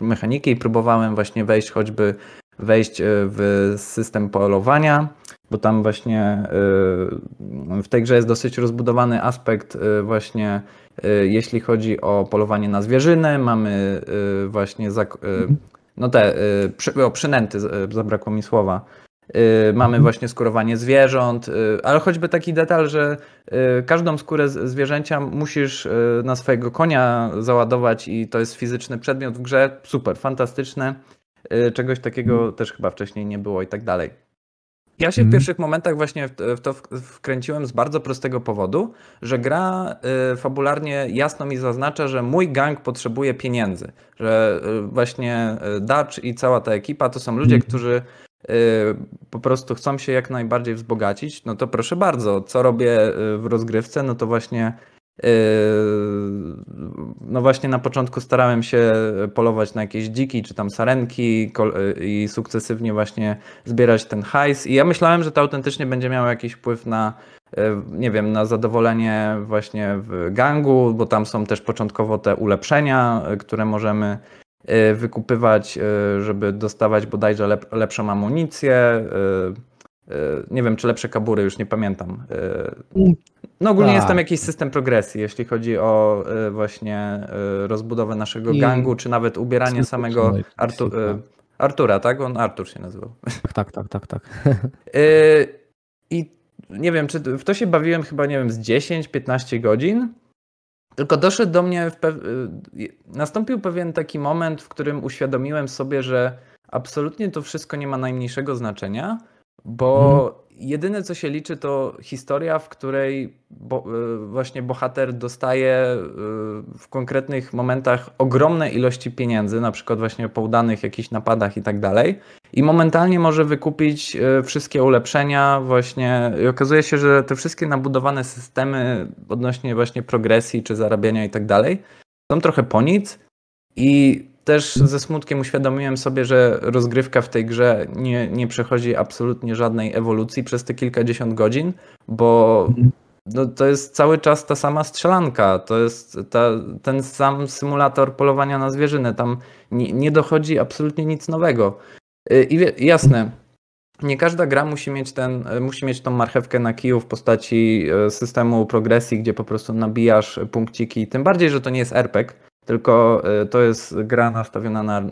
y, mechaniki i próbowałem właśnie wejść choćby wejść w system polowania, bo tam właśnie w tej grze jest dosyć rozbudowany aspekt właśnie jeśli chodzi o polowanie na zwierzynę, mamy y, właśnie y, no te y, przy, o, przynęty, y, zabrakło mi słowa. Y, Mamy Mhm. właśnie skórowanie zwierząt, y, ale choćby taki detal, że y, każdą skórę zwierzęcia musisz y, na swojego konia załadować i to jest fizyczny przedmiot w grze. Super, fantastyczne. Y, Czegoś takiego też chyba wcześniej nie było i tak dalej. Ja się w Mhm. pierwszych momentach właśnie w to wkręciłem z bardzo prostego powodu, że gra y, fabularnie jasno mi zaznacza, że mój gang potrzebuje pieniędzy. Że y, właśnie y, Dutch i cała ta ekipa to są ludzie, Mhm. którzy po prostu chcą się jak najbardziej wzbogacić. No to proszę bardzo, co robię w rozgrywce? No to właśnie No właśnie na początku starałem się polować na jakieś dziki czy tam sarenki kol- i sukcesywnie właśnie zbierać ten hajs i ja myślałem, że to autentycznie będzie miało jakiś wpływ na e, nie wiem, na zadowolenie właśnie w gangu, bo tam są też początkowo te ulepszenia, które możemy wykupywać, żeby dostawać bodajże lep- lepszą amunicję. Nie wiem, czy lepsze kabury, już nie pamiętam. No ogólnie jest tam Tak. jakiś system progresji, jeśli chodzi o e, właśnie e, rozbudowę naszego I gangu, czy nawet ubieranie samego progresji, Artu- e, tak. Artura, tak? On Artur się nazywał. Tak, tak, tak, tak. E, I nie wiem, czy w to się bawiłem chyba, nie wiem, z 10-15 godzin. Tylko doszedł do mnie, w pew... y, nastąpił pewien taki moment, w którym uświadomiłem sobie, że absolutnie to wszystko nie ma najmniejszego znaczenia, bo jedyne co się liczy to historia, w której bo, y, właśnie bohater dostaje y, w konkretnych momentach ogromne ilości pieniędzy, na przykład właśnie po udanych jakichś napadach i tak dalej. I momentalnie może wykupić y, wszystkie ulepszenia właśnie i okazuje się, że te wszystkie nabudowane systemy odnośnie właśnie progresji czy zarabiania i tak dalej są trochę po nic i też ze smutkiem uświadomiłem sobie, że rozgrywka w tej grze nie, nie przechodzi absolutnie żadnej ewolucji przez te kilkadziesiąt godzin, bo no, to jest cały czas ta sama strzelanka, to jest ta, ten sam symulator polowania na zwierzynę, tam nie, nie dochodzi absolutnie nic nowego. Y, I wie, jasne, nie każda gra musi mieć, ten, musi mieć tą marchewkę na kiju w postaci y, systemu progresji, gdzie po prostu nabijasz punkciki, tym bardziej, że to nie jest RPG, tylko y, to jest gra nastawiona na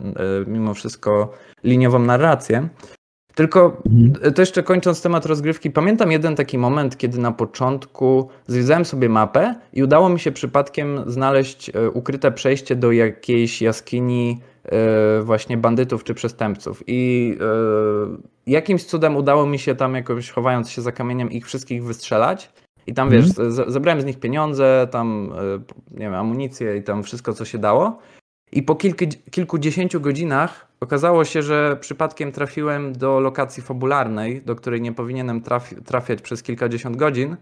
mimo wszystko liniową narrację. Tylko mhm. to jeszcze kończąc temat rozgrywki, pamiętam jeden taki moment, kiedy na początku zwiedzałem sobie mapę i udało mi się przypadkiem znaleźć e, ukryte przejście do jakiejś jaskini właśnie bandytów czy przestępców. I jakimś cudem udało mi się tam jakoś chowając się za kamieniem ich wszystkich wystrzelać. I tam wiesz, mhm. zebrałem z nich pieniądze, tam nie wiem, amunicję i tam wszystko co się dało. I po kilku, kilkudziesięciu godzinach okazało się, że przypadkiem trafiłem do lokacji fabularnej, do której nie powinienem trafi trafiać przez kilkadziesiąt godzin.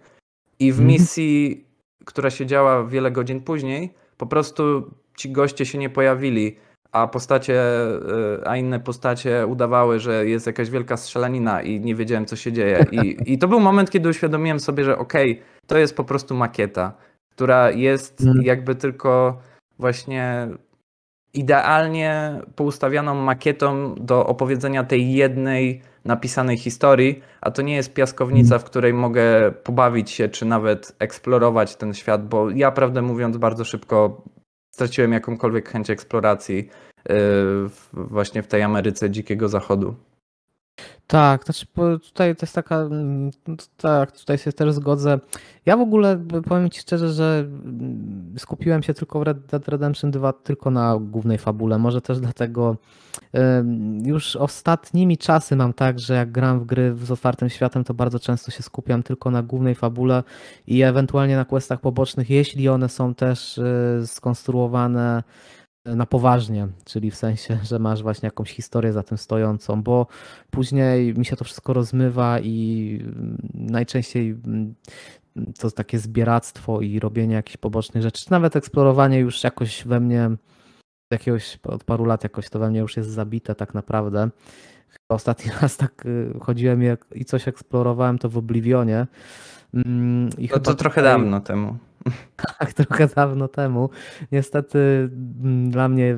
I w mhm. misji, która się działa wiele godzin później, po prostu ci goście się nie pojawili, a postacie, e, a inne postacie udawały, że jest jakaś wielka strzelanina i nie wiedziałem, co się dzieje. I, i to był moment, kiedy uświadomiłem sobie, że okej, okay, to jest po prostu makieta, która jest mhm. jakby tylko właśnie idealnie poustawianą makietą do opowiedzenia tej jednej napisanej historii, a to nie jest piaskownica, w której mogę pobawić się, czy nawet eksplorować ten świat, bo ja prawdę mówiąc bardzo szybko straciłem jakąkolwiek chęć eksploracji yy, właśnie w tej Ameryce Dzikiego Zachodu. Tak, znaczy tutaj to jest taka, mm, tak, tutaj się też zgodzę. Ja w ogóle powiem Ci szczerze, że mm, skupiłem się tylko w Red Dead Redemption 2 tylko na głównej fabule. Może też dlatego już ostatnimi czasy mam tak, że jak gram w gry z otwartym światem, to bardzo często się skupiam tylko na głównej fabule i ewentualnie na questach pobocznych, jeśli one są też y, skonstruowane na poważnie, czyli w sensie, że masz właśnie jakąś historię za tym stojącą, bo później mi się to wszystko rozmywa i najczęściej to takie zbieractwo i robienie jakichś pobocznych rzeczy, czy nawet eksplorowanie już jakoś we mnie jakiegoś od paru lat jakoś to we mnie już jest zabite tak naprawdę. Chyba ostatni raz tak y, chodziłem i coś eksplorowałem to w Oblivionie. Mm, I no to trochę tutaj... dawno temu. Tak, trochę dawno temu. Niestety mm, dla mnie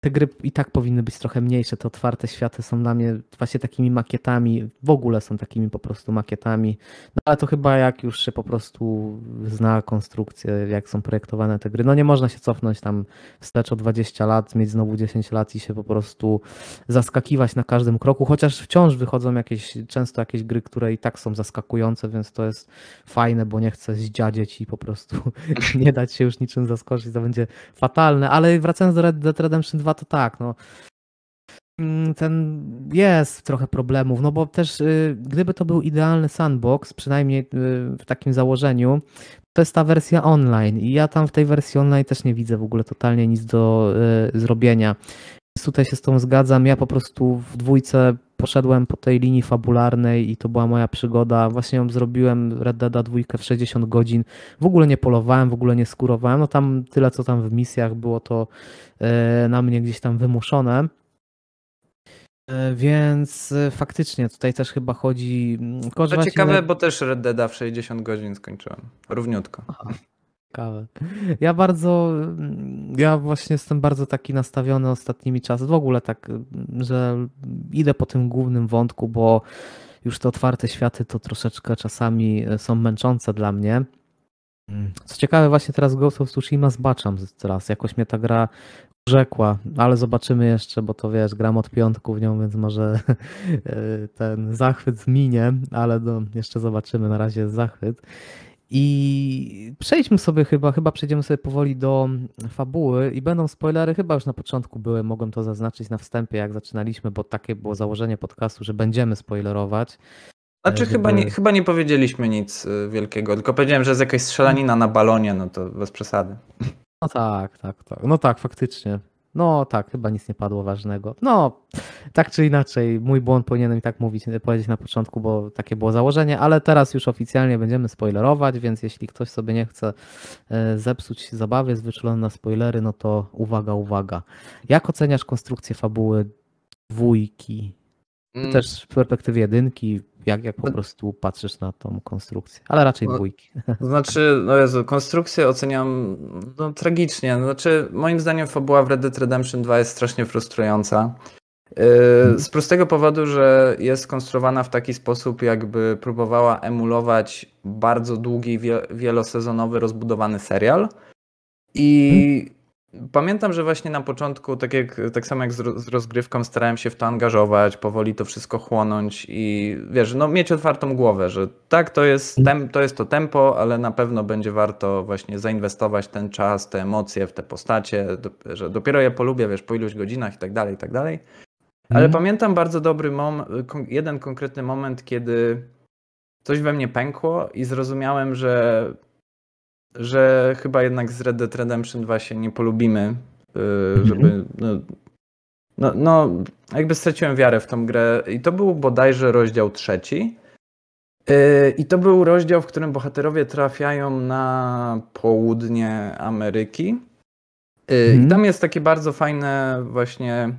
te gry i tak powinny być trochę mniejsze. Te otwarte światy są dla mnie właśnie takimi makietami, w ogóle są takimi po prostu makietami. No ale to chyba jak już się po prostu zna konstrukcję, jak są projektowane te gry. No nie można się cofnąć tam wstecz o 20 lat, mieć znowu 10 lat i się po prostu zaskakiwać na każdym kroku, chociaż wciąż wychodzą jakieś, często jakieś gry, które i tak są zaskakujące, więc to jest fajne, bo nie chcę zdziadzieć i po prostu nie dać się już niczym zaskoczyć, to będzie fatalne. Ale wracając do Red Dead Redemption 2, to tak, no mm, ten jest trochę problemów, no bo też y, gdyby to był idealny sandbox, przynajmniej y, w takim założeniu, to jest ta wersja online i ja tam w tej wersji online też nie widzę w ogóle totalnie nic do y, zrobienia. Tutaj się z tą zgadzam. Ja po prostu w dwójce poszedłem po tej linii fabularnej i to była moja przygoda. Właśnie ją zrobiłem Red Dead 2 w 60 godzin. W ogóle nie polowałem, w ogóle nie skurowałem. No tam tyle, co tam w misjach było to e, na mnie gdzieś tam wymuszone. E, więc e, faktycznie tutaj też chyba chodzi. Mm, to ciekawe, bo też Red Dead w 60 godzin skończyłem. Równiutko. Aha. Ciekawe. Ja bardzo, ja właśnie jestem bardzo taki nastawiony ostatnimi czasy, w ogóle tak, że idę po tym głównym wątku, bo już te otwarte światy to troszeczkę czasami są męczące dla mnie. Co ciekawe, właśnie teraz Ghost of Tsushima zbaczam teraz, jakoś mnie ta gra rzekła, ale zobaczymy jeszcze, bo to wiesz, gram od piątku w nią, więc może ten zachwyt minie, ale no, jeszcze zobaczymy, na razie jest zachwyt. I przejdźmy sobie chyba, chyba przejdziemy sobie powoli do fabuły i będą spoilery, chyba już na początku były, mogłem to zaznaczyć na wstępie, jak zaczynaliśmy, bo takie było założenie podcastu, że będziemy spoilerować. Znaczy żeby... chyba, nie, chyba nie powiedzieliśmy nic y, wielkiego, tylko powiedziałem, że jest jakaś strzelanina na balonie, no to bez przesady. No tak, tak, tak. No tak, faktycznie. No tak, chyba nic nie padło ważnego. No, tak czy inaczej, mój błąd powinienem i tak mówić, powiedzieć na początku, bo takie było założenie, ale teraz już oficjalnie będziemy spoilerować, więc jeśli ktoś sobie nie chce e, zepsuć zabawy, jest wyczulony na spoilery, no to uwaga, uwaga. Jak oceniasz konstrukcję fabuły dwójki? Mm, Też z perspektywy jedynki, jak, jak po prostu patrzysz na tą konstrukcję, ale raczej No, dwójki. To znaczy, no Jezu, konstrukcję oceniam no, tragicznie. Znaczy, moim zdaniem fabuła w Red Dead Redemption 2 jest strasznie frustrująca. Yy, Z prostego powodu, że jest skonstruowana w taki sposób, jakby próbowała emulować bardzo długi, wie- wielosezonowy, rozbudowany serial. I pamiętam, że właśnie na początku, tak, jak, tak samo jak z, ro- z rozgrywką, starałem się w to angażować, powoli to wszystko chłonąć i wiesz, no mieć otwartą głowę, że tak, to jest, tem, to jest to tempo, ale na pewno będzie warto właśnie zainwestować ten czas, te emocje w te postacie, że dopiero je polubię, wiesz, po iluś godzinach i tak dalej, i tak dalej. Ale Mhm. pamiętam bardzo dobry moment, jeden konkretny moment, kiedy coś we mnie pękło i zrozumiałem, że, że chyba jednak z Red Dead Redemption 2 się nie polubimy, yy, żeby. No, no, no, jakby straciłem wiarę w tą grę. I to był bodajże rozdział trzeci. Yy, I to był rozdział, w którym bohaterowie trafiają na południe Ameryki. Mhm. I tam jest takie bardzo fajne właśnie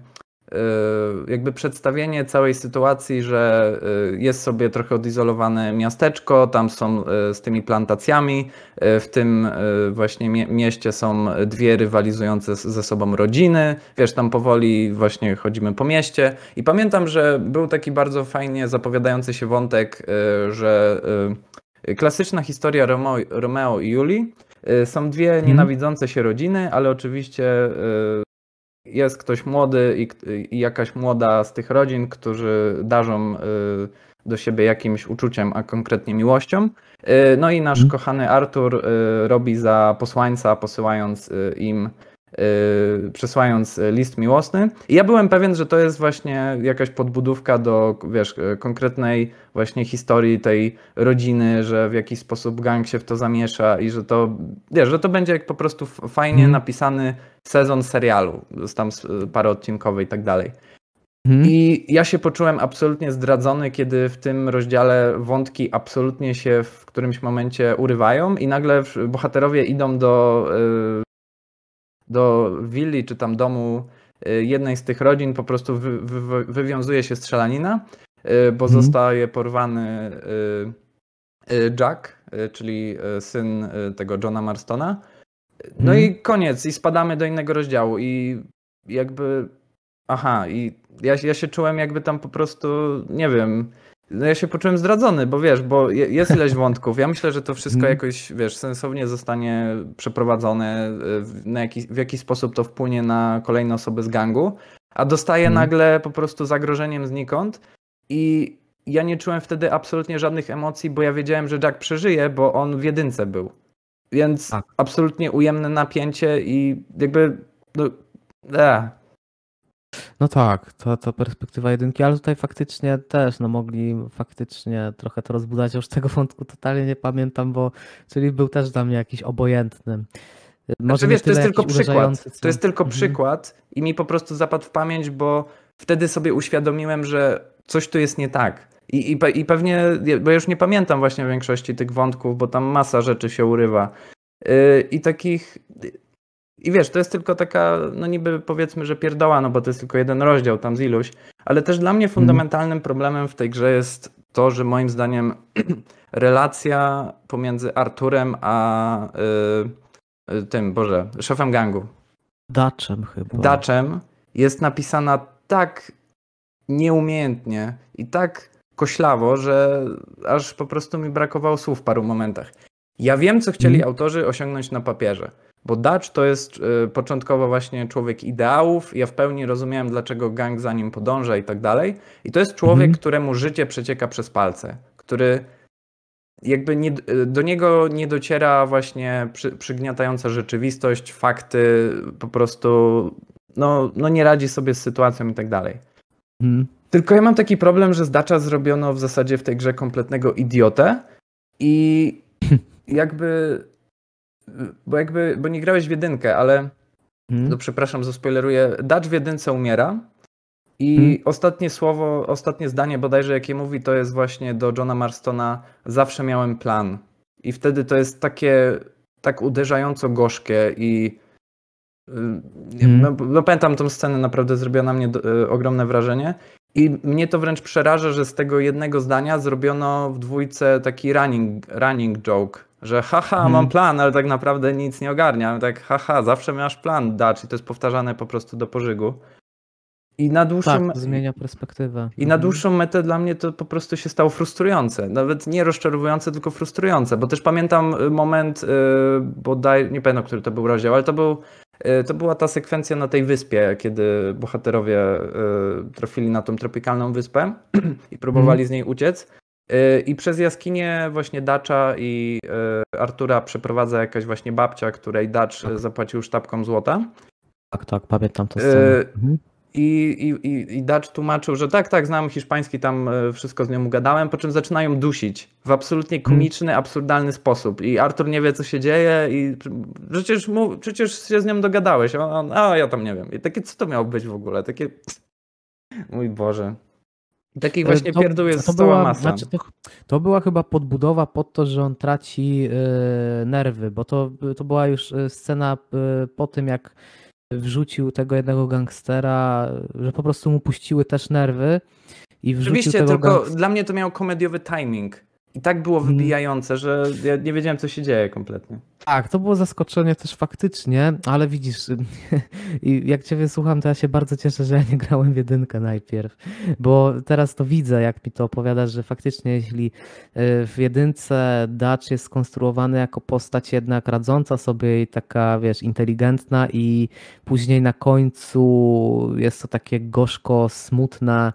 jakby przedstawienie całej sytuacji, że yy, jest sobie trochę odizolowane miasteczko, tam są yy, z tymi plantacjami, w tym właśnie mie- mieście są dwie rywalizujące ze sobą rodziny, wiesz, tam powoli właśnie chodzimy po mieście. I pamiętam, że był taki bardzo fajnie zapowiadający się wątek, że klasyczna historia Romeo, Romeo i Julii, są dwie nienawidzące się rodziny, ale oczywiście jest ktoś młody i, jakaś młoda z tych rodzin, którzy darzą y, do siebie jakimś uczuciem, a konkretnie miłością. Y, No i nasz Mhm. kochany Artur y, robi za posłańca, posyłając im, przesyłając y, list miłosny. I ja byłem pewien, że to jest właśnie jakaś podbudówka do, wiesz, y, konkretnej właśnie historii tej rodziny, że w jakiś sposób gang się w to zamiesza i że to, wiesz, że to będzie jak po prostu fajnie Mhm. napisany sezon serialu, tam s- parę odcinkowy i tak dalej. Mhm. I ja się poczułem absolutnie zdradzony, kiedy w tym rozdziale wątki absolutnie się w którymś momencie urywają i nagle bohaterowie idą do, y, do willi czy tam domu y, jednej z tych rodzin, po prostu wy, wy, wywiązuje się strzelanina, y, bo Mhm. zostaje porwany y, Jack, czyli syn tego Johna Marstona. No Mhm. i koniec, i spadamy do innego rozdziału i jakby aha, i ja, ja się czułem jakby tam po prostu, nie wiem, no ja się poczułem zdradzony, bo wiesz, bo je- jest ileś wątków. Ja myślę, że to wszystko Mhm. jakoś, wiesz, sensownie zostanie przeprowadzone, w, na jaki, w jaki sposób to wpłynie na kolejne osoby z gangu, a dostaję Mhm. nagle po prostu zagrożeniem znikąd i ja nie czułem wtedy absolutnie żadnych emocji, bo ja wiedziałem, że Jack przeżyje, bo on w jedynce był. Więc Tak. absolutnie ujemne napięcie i jakby. No, e, No tak, to, to perspektywa jedynki, ale tutaj faktycznie też, no mogli faktycznie trochę to rozbudować. Już tego wątku totalnie nie pamiętam, bo czyli był też dla mnie jakiś obojętny. Może Znaczy, wiesz, to jest tylko przykład. co- To jest tylko Mhm. przykład i mi po prostu zapadł w pamięć, bo wtedy sobie uświadomiłem, że coś tu jest nie tak. I, i, I pewnie, bo ja już nie pamiętam właśnie większości tych wątków, bo tam masa rzeczy się urywa. Yy, I takich. I wiesz, to jest tylko taka, no niby powiedzmy, że pierdoła, no bo to jest tylko jeden rozdział tam z iluś, ale też dla mnie fundamentalnym problemem w tej grze jest to, że moim zdaniem relacja pomiędzy Arturem a y, y, tym, Boże, szefem gangu, Daczem chyba. Daczem, jest napisana tak nieumiejętnie i tak koślawo, że aż po prostu mi brakowało słów w paru momentach. Ja wiem, co chcieli Mhm. autorzy osiągnąć na papierze, bo Dutch to jest y, początkowo właśnie człowiek ideałów, ja w pełni rozumiałem, dlaczego gang za nim podąża i tak dalej. I to jest człowiek, Mhm. któremu życie przecieka przez palce, który jakby nie, do niego nie dociera właśnie przy, przygniatająca rzeczywistość, fakty, po prostu no, no nie radzi sobie z sytuacją i tak dalej. Mhm. Tylko ja mam taki problem, że z Dacza zrobiono w zasadzie w tej grze kompletnego idiotę i jakby, bo jakby, bo nie grałeś w jedynkę, ale Mhm. to przepraszam, zaspoileruję, Dutch w jedynce umiera i Mhm. ostatnie słowo, ostatnie zdanie bodajże jakie mówi, to jest właśnie do Johna Marstona zawsze miałem plan. I wtedy to jest takie tak uderzająco gorzkie i y, Mhm. no, no pamiętam tą scenę, naprawdę zrobiła na mnie y, ogromne wrażenie. I mnie to wręcz przeraża, że z tego jednego zdania zrobiono w dwójce taki running, running joke, że haha, Mhm. mam plan, ale tak naprawdę nic nie ogarniam. Tak, haha, zawsze masz plan, Dutch, i to jest powtarzane po prostu do pożygu. I na dłuższą, Tak, zmienia perspektywę. i na Mhm. dłuższą metę dla mnie to po prostu się stało frustrujące. Nawet nie rozczarowujące, tylko frustrujące. Bo też pamiętam y, moment, y, bodaj, nie pamiętam, który to był rozdział, ale to, był, to była ta sekwencja na tej wyspie, kiedy bohaterowie y, trafili na tą tropikalną wyspę i próbowali z niej uciec. Y, I przez jaskinię właśnie Dacza i Artura przeprowadza jakaś właśnie babcia, której Dacz Tak. zapłacił sztabką złota. Tak, tak, pamiętam E, scenę. I, i, i, Dutch tłumaczył, że tak, tak, znam hiszpański, tam e, wszystko z nią ugadałem, po czym zaczynają dusić w absolutnie komiczny, absurdalny sposób. I Artur nie wie, co się dzieje i przecież, mu, przecież się z nią dogadałeś. A on, a ja tam nie wiem. I takie, co to miało być w ogóle? Takie, mój Boże. Takich właśnie E, To- pierdół jest to była, masa. Znaczy to, to była chyba podbudowa pod to, że on traci e, nerwy, bo to, to była już scena e, po tym, jak wrzucił tego jednego gangstera, że po prostu mu puściły też nerwy i wrzucił Oczywiście, tego tylko gangstera. dla mnie to miał komediowy timing. I tak było Mhm. wybijające, że ja nie wiedziałem, co się dzieje kompletnie. Tak, to było zaskoczenie też faktycznie, ale widzisz, jak ciebie słucham, to ja się bardzo cieszę, że ja nie grałem w jedynkę najpierw, bo teraz to widzę, jak mi to opowiadasz, że faktycznie jeśli y, w jedynce Dutch jest skonstruowany jako postać jednak radząca sobie i taka, wiesz, inteligentna i później na końcu jest to takie gorzko smutne em,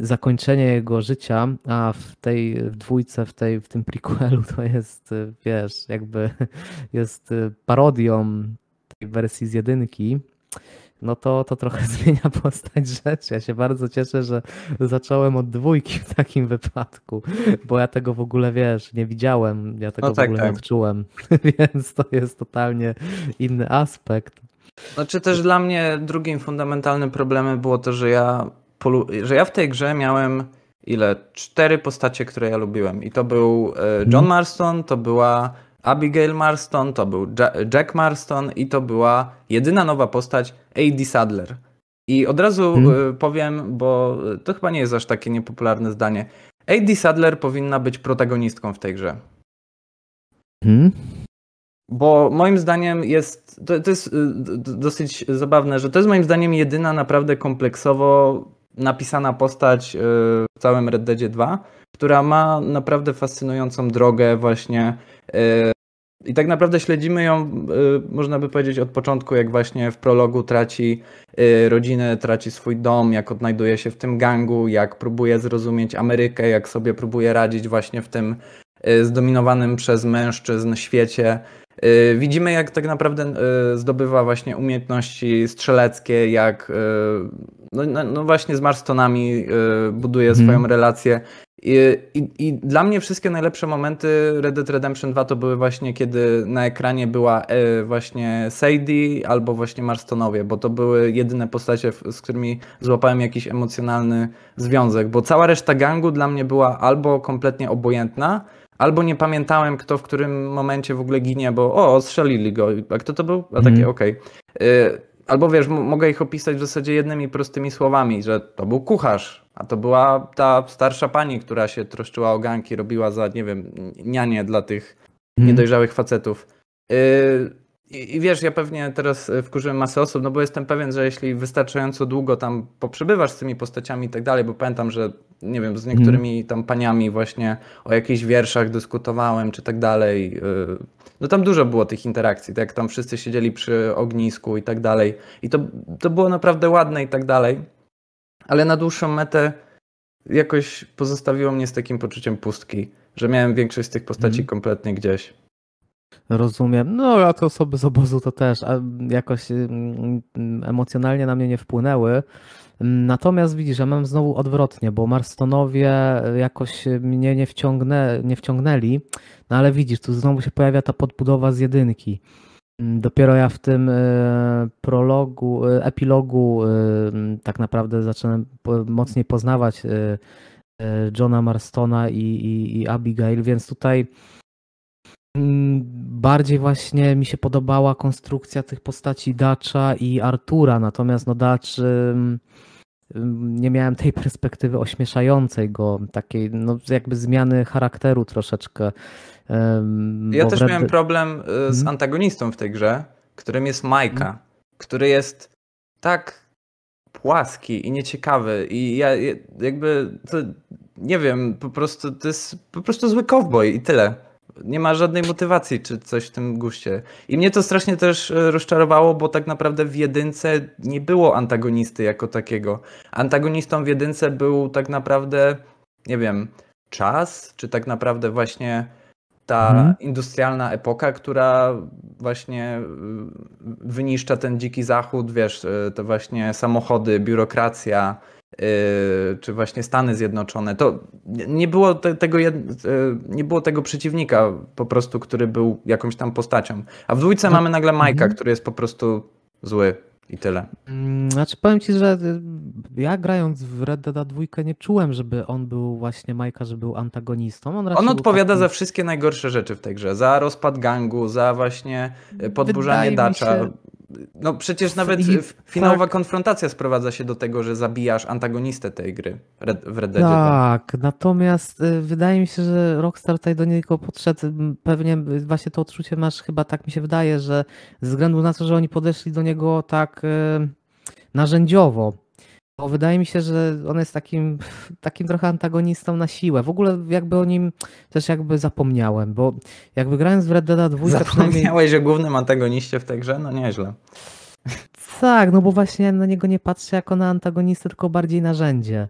zakończenie jego życia, a w tej w dwójce, w, tej, w tym prequelu to jest, y, wiesz, jakby jest y, parodią tej wersji z jedynki, no to, to trochę zmienia postać rzeczy. Ja się bardzo cieszę, że zacząłem od dwójki w takim wypadku, bo ja tego w ogóle, wiesz, nie widziałem, ja tego No tak, w ogóle tak. nie odczułem, więc to jest totalnie inny aspekt. Znaczy też dla mnie drugim fundamentalnym problemem było to, że ja, że ja w tej grze miałem ile? Cztery postacie, które ja lubiłem. I to był e, John Mhm. Marston, to była Abigail Marston, to był Ja- Jack Marston i to była jedyna nowa postać A.D. Sadler. I od razu e, powiem, bo to chyba nie jest aż takie niepopularne zdanie. A.D. Sadler powinna być protagonistką w tej grze. Hmm? Bo moim zdaniem jest, to, to jest d- dosyć zabawne, że to jest moim zdaniem jedyna naprawdę kompleksowo napisana postać y, w całym Red Deadzie 2, która ma naprawdę fascynującą drogę właśnie y, i tak naprawdę śledzimy ją, y, można by powiedzieć, od początku, jak właśnie w prologu traci rodzinę, traci swój dom, jak odnajduje się w tym gangu, jak próbuje zrozumieć Amerykę, jak sobie próbuje radzić właśnie w tym zdominowanym przez mężczyzn świecie. Y, Widzimy, jak tak naprawdę y, zdobywa właśnie umiejętności strzeleckie, jak y, no, no, no właśnie z Marstonami buduje Mhm. swoją relację. I, i, I dla mnie wszystkie najlepsze momenty Red Dead Redemption 2 to były właśnie, kiedy na ekranie była właśnie Sadie albo właśnie Marstonowie, bo to były jedyne postacie, z którymi złapałem jakiś emocjonalny związek, bo cała reszta gangu dla mnie była albo kompletnie obojętna, albo nie pamiętałem, kto w którym momencie w ogóle ginie, bo o, ostrzelili go, a kto to był? A takie, Mhm. okej. Y, Albo wiesz, mogę ich opisać w zasadzie jednymi prostymi słowami, że to był kucharz, a to była ta starsza pani, która się troszczyła o ganki, robiła za, nie wiem, nianie dla tych Mhm. niedojrzałych facetów. Y, I, I wiesz, ja pewnie teraz y, wkurzyłem masę osób, no bo jestem pewien, że jeśli wystarczająco długo tam poprzebywasz z tymi postaciami i tak dalej, bo pamiętam, że nie wiem, z niektórymi tam paniami właśnie o jakichś wierszach dyskutowałem, czy tak dalej. y, No tam dużo było tych interakcji, tak jak tam wszyscy siedzieli przy ognisku i tak dalej. I to, to było naprawdę ładne i tak dalej. Ale na dłuższą metę jakoś pozostawiło mnie z takim poczuciem pustki, że miałem większość z tych postaci Mhm. kompletnie gdzieś. Rozumiem. No, a to osoby z obozu to też jakoś mm, mm, emocjonalnie na mnie nie wpłynęły. Natomiast widzisz, ja mam znowu odwrotnie, bo Marstonowie jakoś mnie nie, wciągnę, nie wciągnęli, no ale widzisz, tu znowu się pojawia ta podbudowa z jedynki. Dopiero ja w tym e, prologu, e, epilogu tak naprawdę zacząłem mocniej poznawać Johna Marstona i, i, i Abigail, więc tutaj bardziej właśnie mi się podobała konstrukcja tych postaci Dacza i Artura, natomiast no Dacz nie miałem tej perspektywy ośmieszającej go, takiej no jakby zmiany charakteru troszeczkę. Ja też Red miałem problem y, z Mhm. antagonistą w tej grze, którym jest Majka, który jest tak płaski i nieciekawy i ja ja- jakby to, nie wiem, po prostu to jest po prostu zły cowboy i tyle. Nie ma żadnej motywacji czy coś w tym guście. I mnie to strasznie też e, rozczarowało, bo tak naprawdę w jedynce nie było antagonisty jako takiego. Antagonistą w jedynce był tak naprawdę, nie wiem, czas, czy tak naprawdę właśnie ta Mhm. industrialna epoka, która właśnie y, wyniszcza ten dziki zachód, wiesz, to właśnie samochody, biurokracja, czy właśnie Stany Zjednoczone. To nie- było te, tego, jed- y, nie było tego przeciwnika po prostu, który był jakąś tam postacią. A w dwójce No, mamy nagle Majka, mhm. który jest po prostu zły i tyle. Mm, Znaczy powiem ci, że y, ja grając w Red Dead 2 nie czułem, żeby on był właśnie Majka, że był antagonistą. On, On odpowiada takim- za wszystkie najgorsze rzeczy w tej grze. Za rozpad gangu, za właśnie y, podburzanie Wydaje Dacza. się- No przecież nawet i- finałowa tak. konfrontacja sprowadza się do tego, że zabijasz antagonistę tej gry w Red Deadzie. dwa. Tak, natomiast y, wydaje mi się, że Rockstar tutaj do niego podszedł, pewnie y, właśnie to odczucie masz, chyba tak mi się wydaje, że ze względu na to, że oni podeszli do niego tak y, narzędziowo, bo wydaje mi się, że on jest takim, takim trochę antagonistą na siłę. W ogóle jakby o nim też jakby zapomniałem, bo jakby grając w Red Dead 2 przynajmniej... Zapomniałeś o głównym antagoniście w tej grze? No nieźle. Tak, no bo właśnie na niego nie patrzę jako na antagonistę, tylko bardziej narzędzie.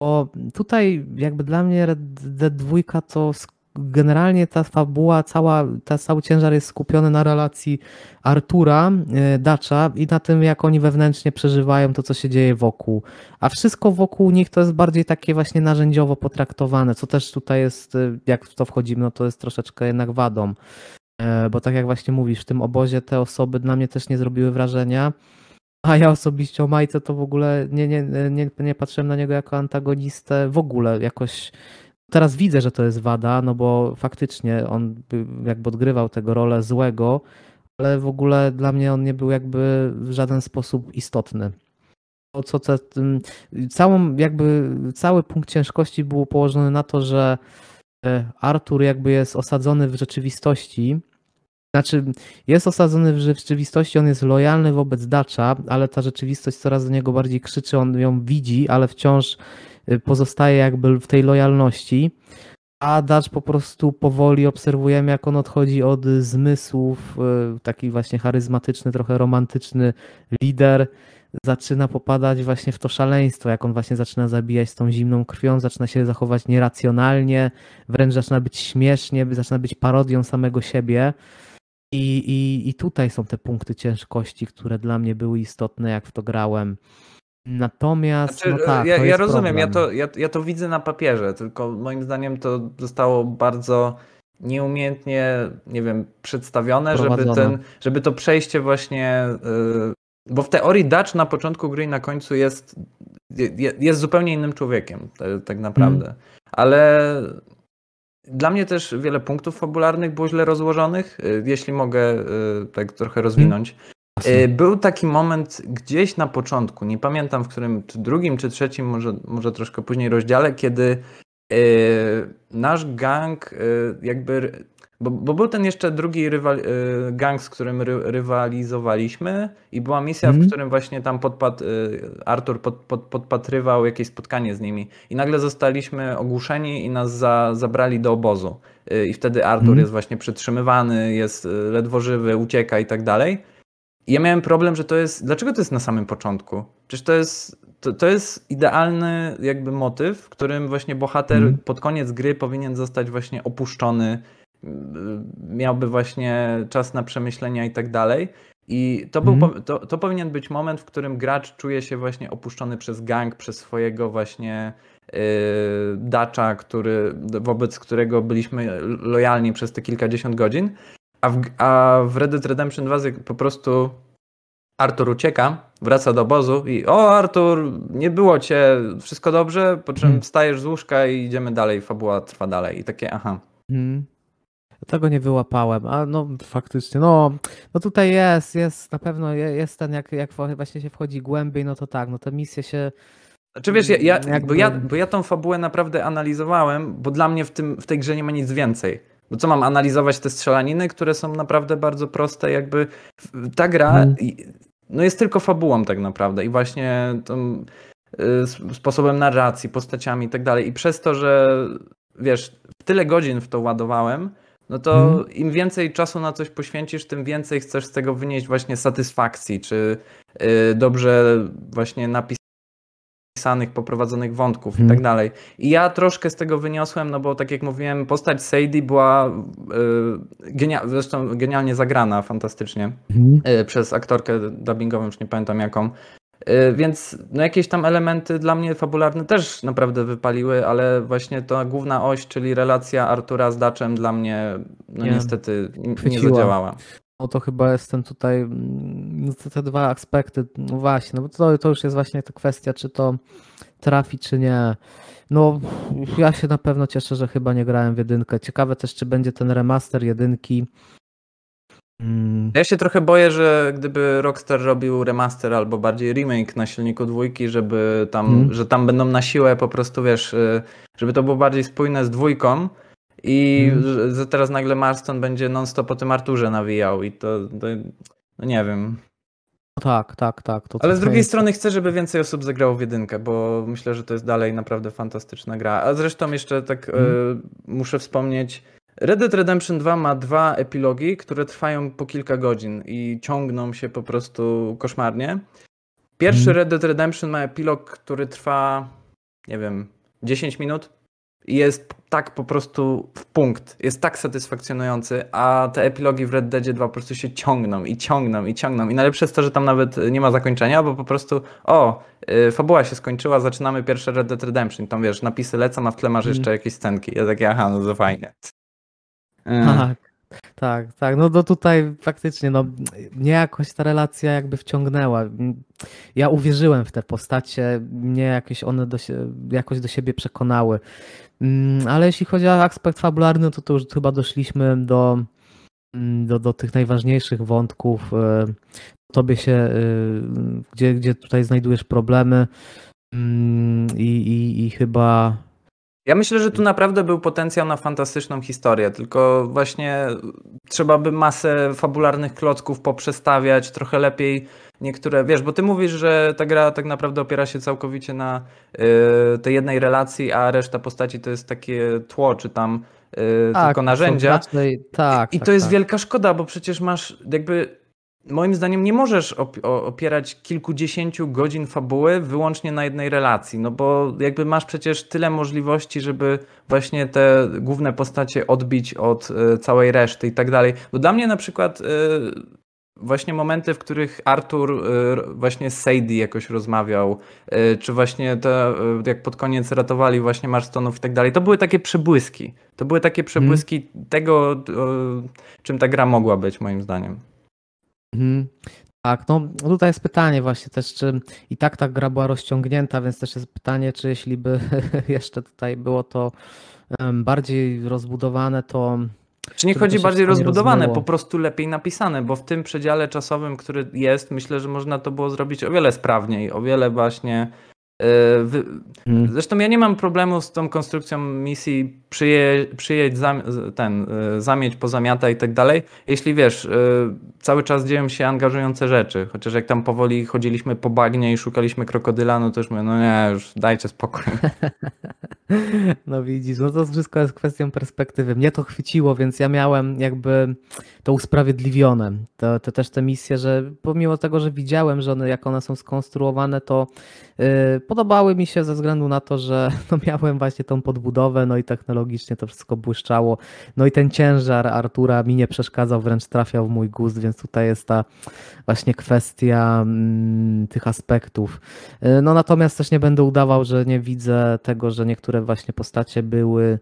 Bo tutaj jakby dla mnie Red Dead 2 to generalnie ta fabuła, cała, ta, cały ciężar jest skupiony na relacji Artura, e, Dacza i na tym, jak oni wewnętrznie przeżywają to, co się dzieje wokół. A wszystko wokół nich to jest bardziej takie właśnie narzędziowo potraktowane, co też tutaj jest, e, jak w to wchodzimy, no to jest troszeczkę jednak wadą. E, Bo tak jak właśnie mówisz, w tym obozie te osoby na mnie też nie zrobiły wrażenia. A ja osobiście o Majce to w ogóle nie, nie, nie, nie patrzyłem na niego jako antagonistę w ogóle jakoś. Teraz widzę, że to jest wada, no bo faktycznie on by- jakby odgrywał tego rolę złego, ale w ogóle dla mnie on nie był jakby w żaden sposób istotny. To, co te, całą, jakby cały punkt ciężkości był położony na to, że e, Artur jakby jest osadzony w rzeczywistości. Znaczy, jest osadzony w rzeczywistości, on jest lojalny wobec Dacza, ale ta rzeczywistość coraz do niego bardziej krzyczy, on ją widzi, ale wciąż pozostaje jakby w tej lojalności. A Dacz po prostu powoli obserwujemy, jak on odchodzi od zmysłów, y, taki właśnie charyzmatyczny, trochę romantyczny lider, zaczyna popadać właśnie w to szaleństwo, jak on właśnie zaczyna zabijać z tą zimną krwią, zaczyna się zachować nieracjonalnie, wręcz zaczyna być śmiesznie, zaczyna być parodią samego siebie. I, i, I tutaj są te punkty ciężkości, które dla mnie były istotne, jak w to grałem. Natomiast, Znaczy, no tak, ja, ja rozumiem, ja to, ja, ja to widzę na papierze, tylko moim zdaniem to zostało bardzo nieumiejętnie, nie wiem, przedstawione, żeby, ten, żeby to przejście właśnie. y, Bo w teorii Dutch na początku gry i na końcu jest, je- jest zupełnie innym człowiekiem, tak naprawdę. Mhm. Ale dla mnie też wiele punktów fabularnych było źle rozłożonych, y, jeśli mogę y, tak trochę rozwinąć. Y, Był taki moment gdzieś na początku, nie pamiętam w którym, czy drugim, czy trzecim, może, może troszkę później rozdziale, kiedy y, nasz gang y, jakby, bo, bo był ten jeszcze drugi rywal, gang, z którym ry, rywalizowaliśmy i była misja, w Mhm. którym właśnie tam podpadł, y, Artur pod, pod, podpatrywał jakieś spotkanie z nimi i nagle zostaliśmy ogłuszeni i nas za, zabrali do obozu. I wtedy Artur Mhm. jest właśnie przytrzymywany, jest ledwo żywy, ucieka i tak dalej. Ja miałem problem, że to jest. Dlaczego to jest na samym początku? Przecież to jest. To, to jest idealny jakby motyw, w którym właśnie bohater Mhm. pod koniec gry powinien zostać właśnie opuszczony, m, miałby właśnie czas na przemyślenia i tak dalej. I to, był, po- to, to powinien być moment, w którym gracz czuje się właśnie opuszczony przez gang, przez swojego właśnie yy, dacza, który, wobec którego byliśmy lojalni przez te kilkadziesiąt godzin. A w, a w Red Dead Redemption 2 po prostu Artur ucieka, wraca do obozu i o Artur, nie było cię, wszystko dobrze, po czym Hmm. wstajesz z łóżka i idziemy dalej, fabuła trwa dalej i takie aha. Mhm. Tego nie wyłapałem, a no faktycznie, no, no tutaj jest, jest na pewno je- jest ten, jak, jak właśnie się wchodzi głębiej, no to tak, no te misje się, Znaczy wiesz, ja, ja, Jakby- bo, ja, bo ja tą fabułę naprawdę analizowałem, bo dla mnie w, tym, w tej grze nie ma nic więcej. Bo co mam analizować te strzelaniny, które są naprawdę bardzo proste, jakby ta gra Mhm. no jest tylko fabułą tak naprawdę i właśnie tą, y, sposobem narracji, postaciami i tak dalej. I przez to, że wiesz, tyle godzin w to ładowałem, no to Mhm. im więcej czasu na coś poświęcisz, tym więcej chcesz z tego wynieść właśnie satysfakcji, czy y, dobrze właśnie poprowadzonych wątków i Mhm. tak dalej. I ja troszkę z tego wyniosłem, no bo tak jak mówiłem, postać Sadie była y, genia- zresztą genialnie zagrana, fantastycznie y, przez aktorkę dubbingową, już nie pamiętam jaką. Y, Więc no jakieś tam elementy dla mnie fabularne też naprawdę wypaliły, ale właśnie ta główna oś, czyli relacja Artura z Daczem dla mnie no Nie. niestety nie Chwyciła. zadziałała. No to chyba jest ten tutaj, mm, no te, te dwa aspekty, no właśnie, no bo to, to już jest właśnie ta kwestia, czy to trafi, czy nie. No, ja się na pewno cieszę, że chyba nie grałem w jedynkę. Ciekawe też, czy będzie ten remaster jedynki. Mm, Ja się trochę boję, że gdyby Rockstar robił remaster albo bardziej remake na silniku dwójki, żeby tam, Mhm. że tam będą na siłę po prostu, wiesz, y, żeby to było bardziej spójne z dwójką i Mhm. że, teraz nagle Marston będzie non-stop o tym Arturze nawijał i to, to no nie wiem. tak, tak, tak. To Ale z drugiej jest- strony chcę, żeby więcej osób zagrało w jedynkę, bo myślę, że to jest dalej naprawdę fantastyczna gra. A zresztą jeszcze tak Mhm. e, muszę wspomnieć, Red Dead Redemption 2 ma dwa epilogi, które trwają po kilka godzin i ciągną się po prostu koszmarnie. Pierwszy Mhm. Red Dead Redemption ma epilog, który trwa, nie wiem, 10 minut jest tak po prostu w punkt, jest tak satysfakcjonujący, a te epilogi w Red Deadzie 2 po prostu się ciągną i ciągną i ciągną. I najlepsze jest to, że tam nawet nie ma zakończenia, bo po prostu o, y, fabuła się skończyła, zaczynamy pierwsze Red Dead Redemption. Tam wiesz, napisy lecą, a w tle masz Mhm. jeszcze jakieś scenki. Ja takie, aha, no to fajnie. Y, Tak, tak. No to tutaj faktycznie, no mnie jakoś ta relacja jakby wciągnęła. Ja uwierzyłem w te postacie, mnie jakieś one do, jakoś do siebie przekonały. Mm, Ale jeśli chodzi o aspekt fabularny, to, to już chyba doszliśmy do, mm, do, do tych najważniejszych wątków. e, Tobie się, e, gdzie, gdzie tutaj znajdujesz problemy mm, i, i, i chyba Ja myślę, że tu naprawdę był potencjał na fantastyczną historię, tylko właśnie trzeba by masę fabularnych klocków poprzestawiać, trochę lepiej niektóre, wiesz, bo ty mówisz, że ta gra tak naprawdę opiera się całkowicie na y, tej jednej relacji, a reszta postaci to jest takie tło, czy tam y, tak, tylko narzędzia. tak, I tak, to jest tak. wielka szkoda, bo przecież masz jakby. Moim zdaniem nie możesz opierać kilkudziesięciu godzin fabuły wyłącznie na jednej relacji, no bo jakby masz przecież tyle możliwości, żeby właśnie te główne postacie odbić od e, całej reszty i tak dalej. Bo dla mnie na przykład e, właśnie momenty, w których Arthur e, właśnie z Sadie jakoś rozmawiał, czy właśnie te, jak pod koniec ratowali właśnie Marstonów i tak dalej, to były takie przebłyski. To były takie przebłyski tego, e, czym ta gra mogła być, moim zdaniem. Mhm. Tak, no tutaj jest pytanie właśnie też, czy i tak ta gra była rozciągnięta, więc też jest pytanie, czy jeśli by jeszcze tutaj było to bardziej rozbudowane, to Czy nie chodzi bardziej rozbudowane, rozmyło. po prostu lepiej napisane, bo w tym przedziale czasowym, który jest, myślę, że można to było zrobić o wiele sprawniej, o wiele właśnie. E, Wy... Mhm. Zresztą ja nie mam problemu z tą konstrukcją misji przyje... przyjedź, zam... ten, e, zamieć, pozamiata i tak dalej. Jeśli wiesz, e, cały czas dzieją się angażujące rzeczy, chociaż jak tam powoli chodziliśmy po bagnie i szukaliśmy krokodyla, no to już mówię, no nie, już dajcie spokój. No widzisz, no to wszystko jest kwestią perspektywy. Mnie to chwyciło, więc ja miałem jakby to usprawiedliwione. To, to też te misje, że pomimo tego, że widziałem, że one, jak one są skonstruowane, to yy, podobały mi się ze względu na to, że no, miałem właśnie tą podbudowę, no i technologicznie to wszystko błyszczało. No i ten ciężar Artura mi nie przeszkadzał, wręcz trafiał w mój gust, więc tutaj jest ta właśnie kwestia mm, tych aspektów. Y, No natomiast też nie będę udawał, że nie widzę tego, że niektóre właśnie postacie były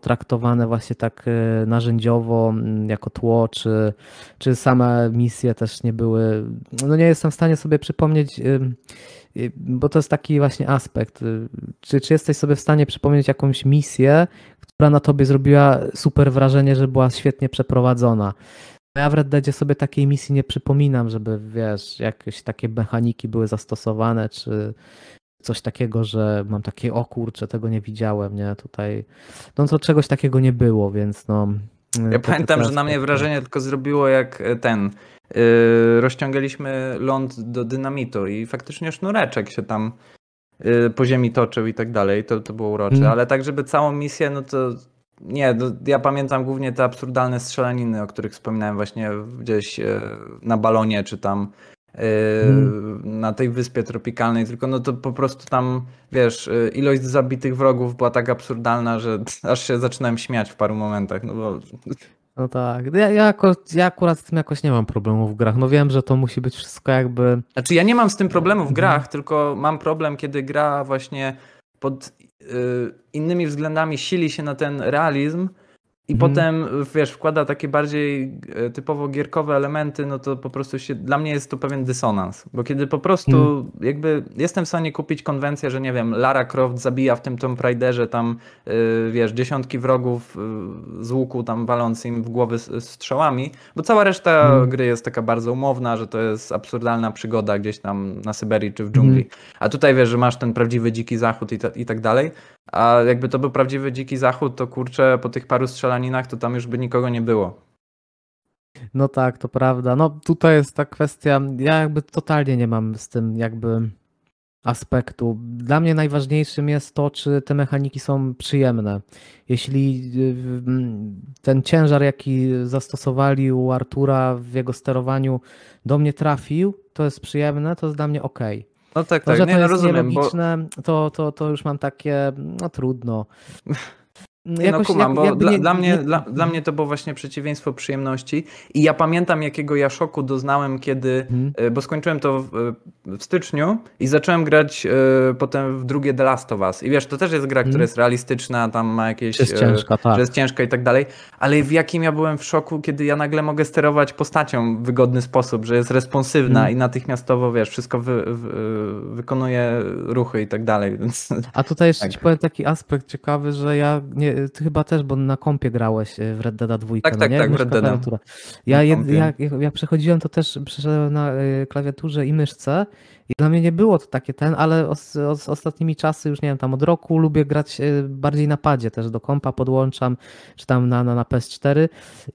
traktowane właśnie tak e, narzędziowo, jako tło, czy, czy same misje też nie były. No nie jestem w stanie sobie przypomnieć, bo to jest taki właśnie aspekt. y, Czy, czy jesteś sobie w stanie przypomnieć jakąś misję, która na tobie zrobiła super wrażenie, że była świetnie przeprowadzona? Ja w Red Deadzie sobie takiej misji nie przypominam, żeby wiesz, jakieś takie mechaniki były zastosowane, czy coś takiego, że mam takie, o kurczę, tego nie widziałem, nie? Tutaj, no to czegoś takiego nie było, więc no. Ja te- pamiętam, że na mnie wrażenie tylko zrobiło jak e, ten. Yy, rozciągaliśmy ląd do dynamitu i faktycznie sznureczek się tam yy, po ziemi toczył i tak dalej. To, to było urocze. Mm. Ale tak, żeby całą misję, no to nie. No, ja pamiętam głównie te absurdalne strzelaniny, o których wspominałem właśnie gdzieś e, na balonie czy tam. Mm. Na tej wyspie tropikalnej, tylko no to po prostu tam, wiesz, e, ilość zabitych wrogów była tak absurdalna, że aż się zaczynałem śmiać w paru momentach. No bo No tak. Ja, ja, jako, ja akurat z tym jakoś nie mam problemu w grach. No wiem, że to musi być wszystko jakby. Znaczy ja nie mam z tym problemu w grach, tylko mam problem, kiedy gra właśnie pod y, innymi względami sili się na ten realizm i Mhm. potem, wiesz, wkłada takie bardziej e, typowo gierkowe elementy, no to po prostu się, dla mnie jest to pewien dysonans, bo kiedy po prostu Mhm. jakby jestem w stanie kupić konwencję, że nie wiem, Lara Croft zabija w tym Tomb Raiderze tam, y, wiesz, dziesiątki wrogów y, z łuku tam waląc im w głowy strzałami, bo cała reszta Mhm. gry jest taka bardzo umowna, że to jest absurdalna przygoda gdzieś tam na Syberii czy w dżungli. A tutaj wiesz, że masz ten prawdziwy dziki zachód i, ta, i tak dalej. A jakby to był prawdziwy dziki zachód, to kurczę, po tych paru strzelaninach to tam już by nikogo nie było. No tak, to prawda. No tutaj jest ta kwestia. Ja jakby totalnie nie mam z tym jakby aspektu. Dla mnie najważniejszym jest to, czy te mechaniki są przyjemne. Jeśli y, ten ciężar, jaki zastosowali u Artura w jego sterowaniu, do mnie trafił, to jest przyjemne, to jest dla mnie ok. No tak, To, tak, że nie to no, jest rozumiem, bo to, to, to już mam takie, no trudno. Nie no kumam, jak- bo jakby dla, nie- dla, mnie, nie- dla, dla mnie to było właśnie przeciwieństwo przyjemności i ja pamiętam jakiego ja szoku doznałem, kiedy, e, bo skończyłem to w, w styczniu i zacząłem grać e, potem w drugie The Last of Us i wiesz, to też jest gra, która Mhm. jest realistyczna, tam ma jakieś... Jest e, ciężka, tak. że jest ciężka i tak dalej, ale w jakim ja byłem w szoku, kiedy ja nagle mogę sterować postacią w wygodny sposób, że jest responsywna Mm. i natychmiastowo, wiesz, wszystko wy, wy, wykonuje ruchy i tak dalej, więc A tutaj jeszcze Tak. ci powiem taki aspekt ciekawy, że ja, nie, ty chyba też, bo na kompie grałeś e, w Red Dead 2, Tak, no tak, nie? tak, w Red klawiatura. Ja, jak, jak jak przechodziłem, to też przeszedłem na e, klawiaturze i myszce i dla mnie nie było to takie ten, ale os, os, ostatnimi czasy, już nie wiem, tam od roku lubię grać e, bardziej na padzie, też do kompa podłączam, czy tam na, na, na PS4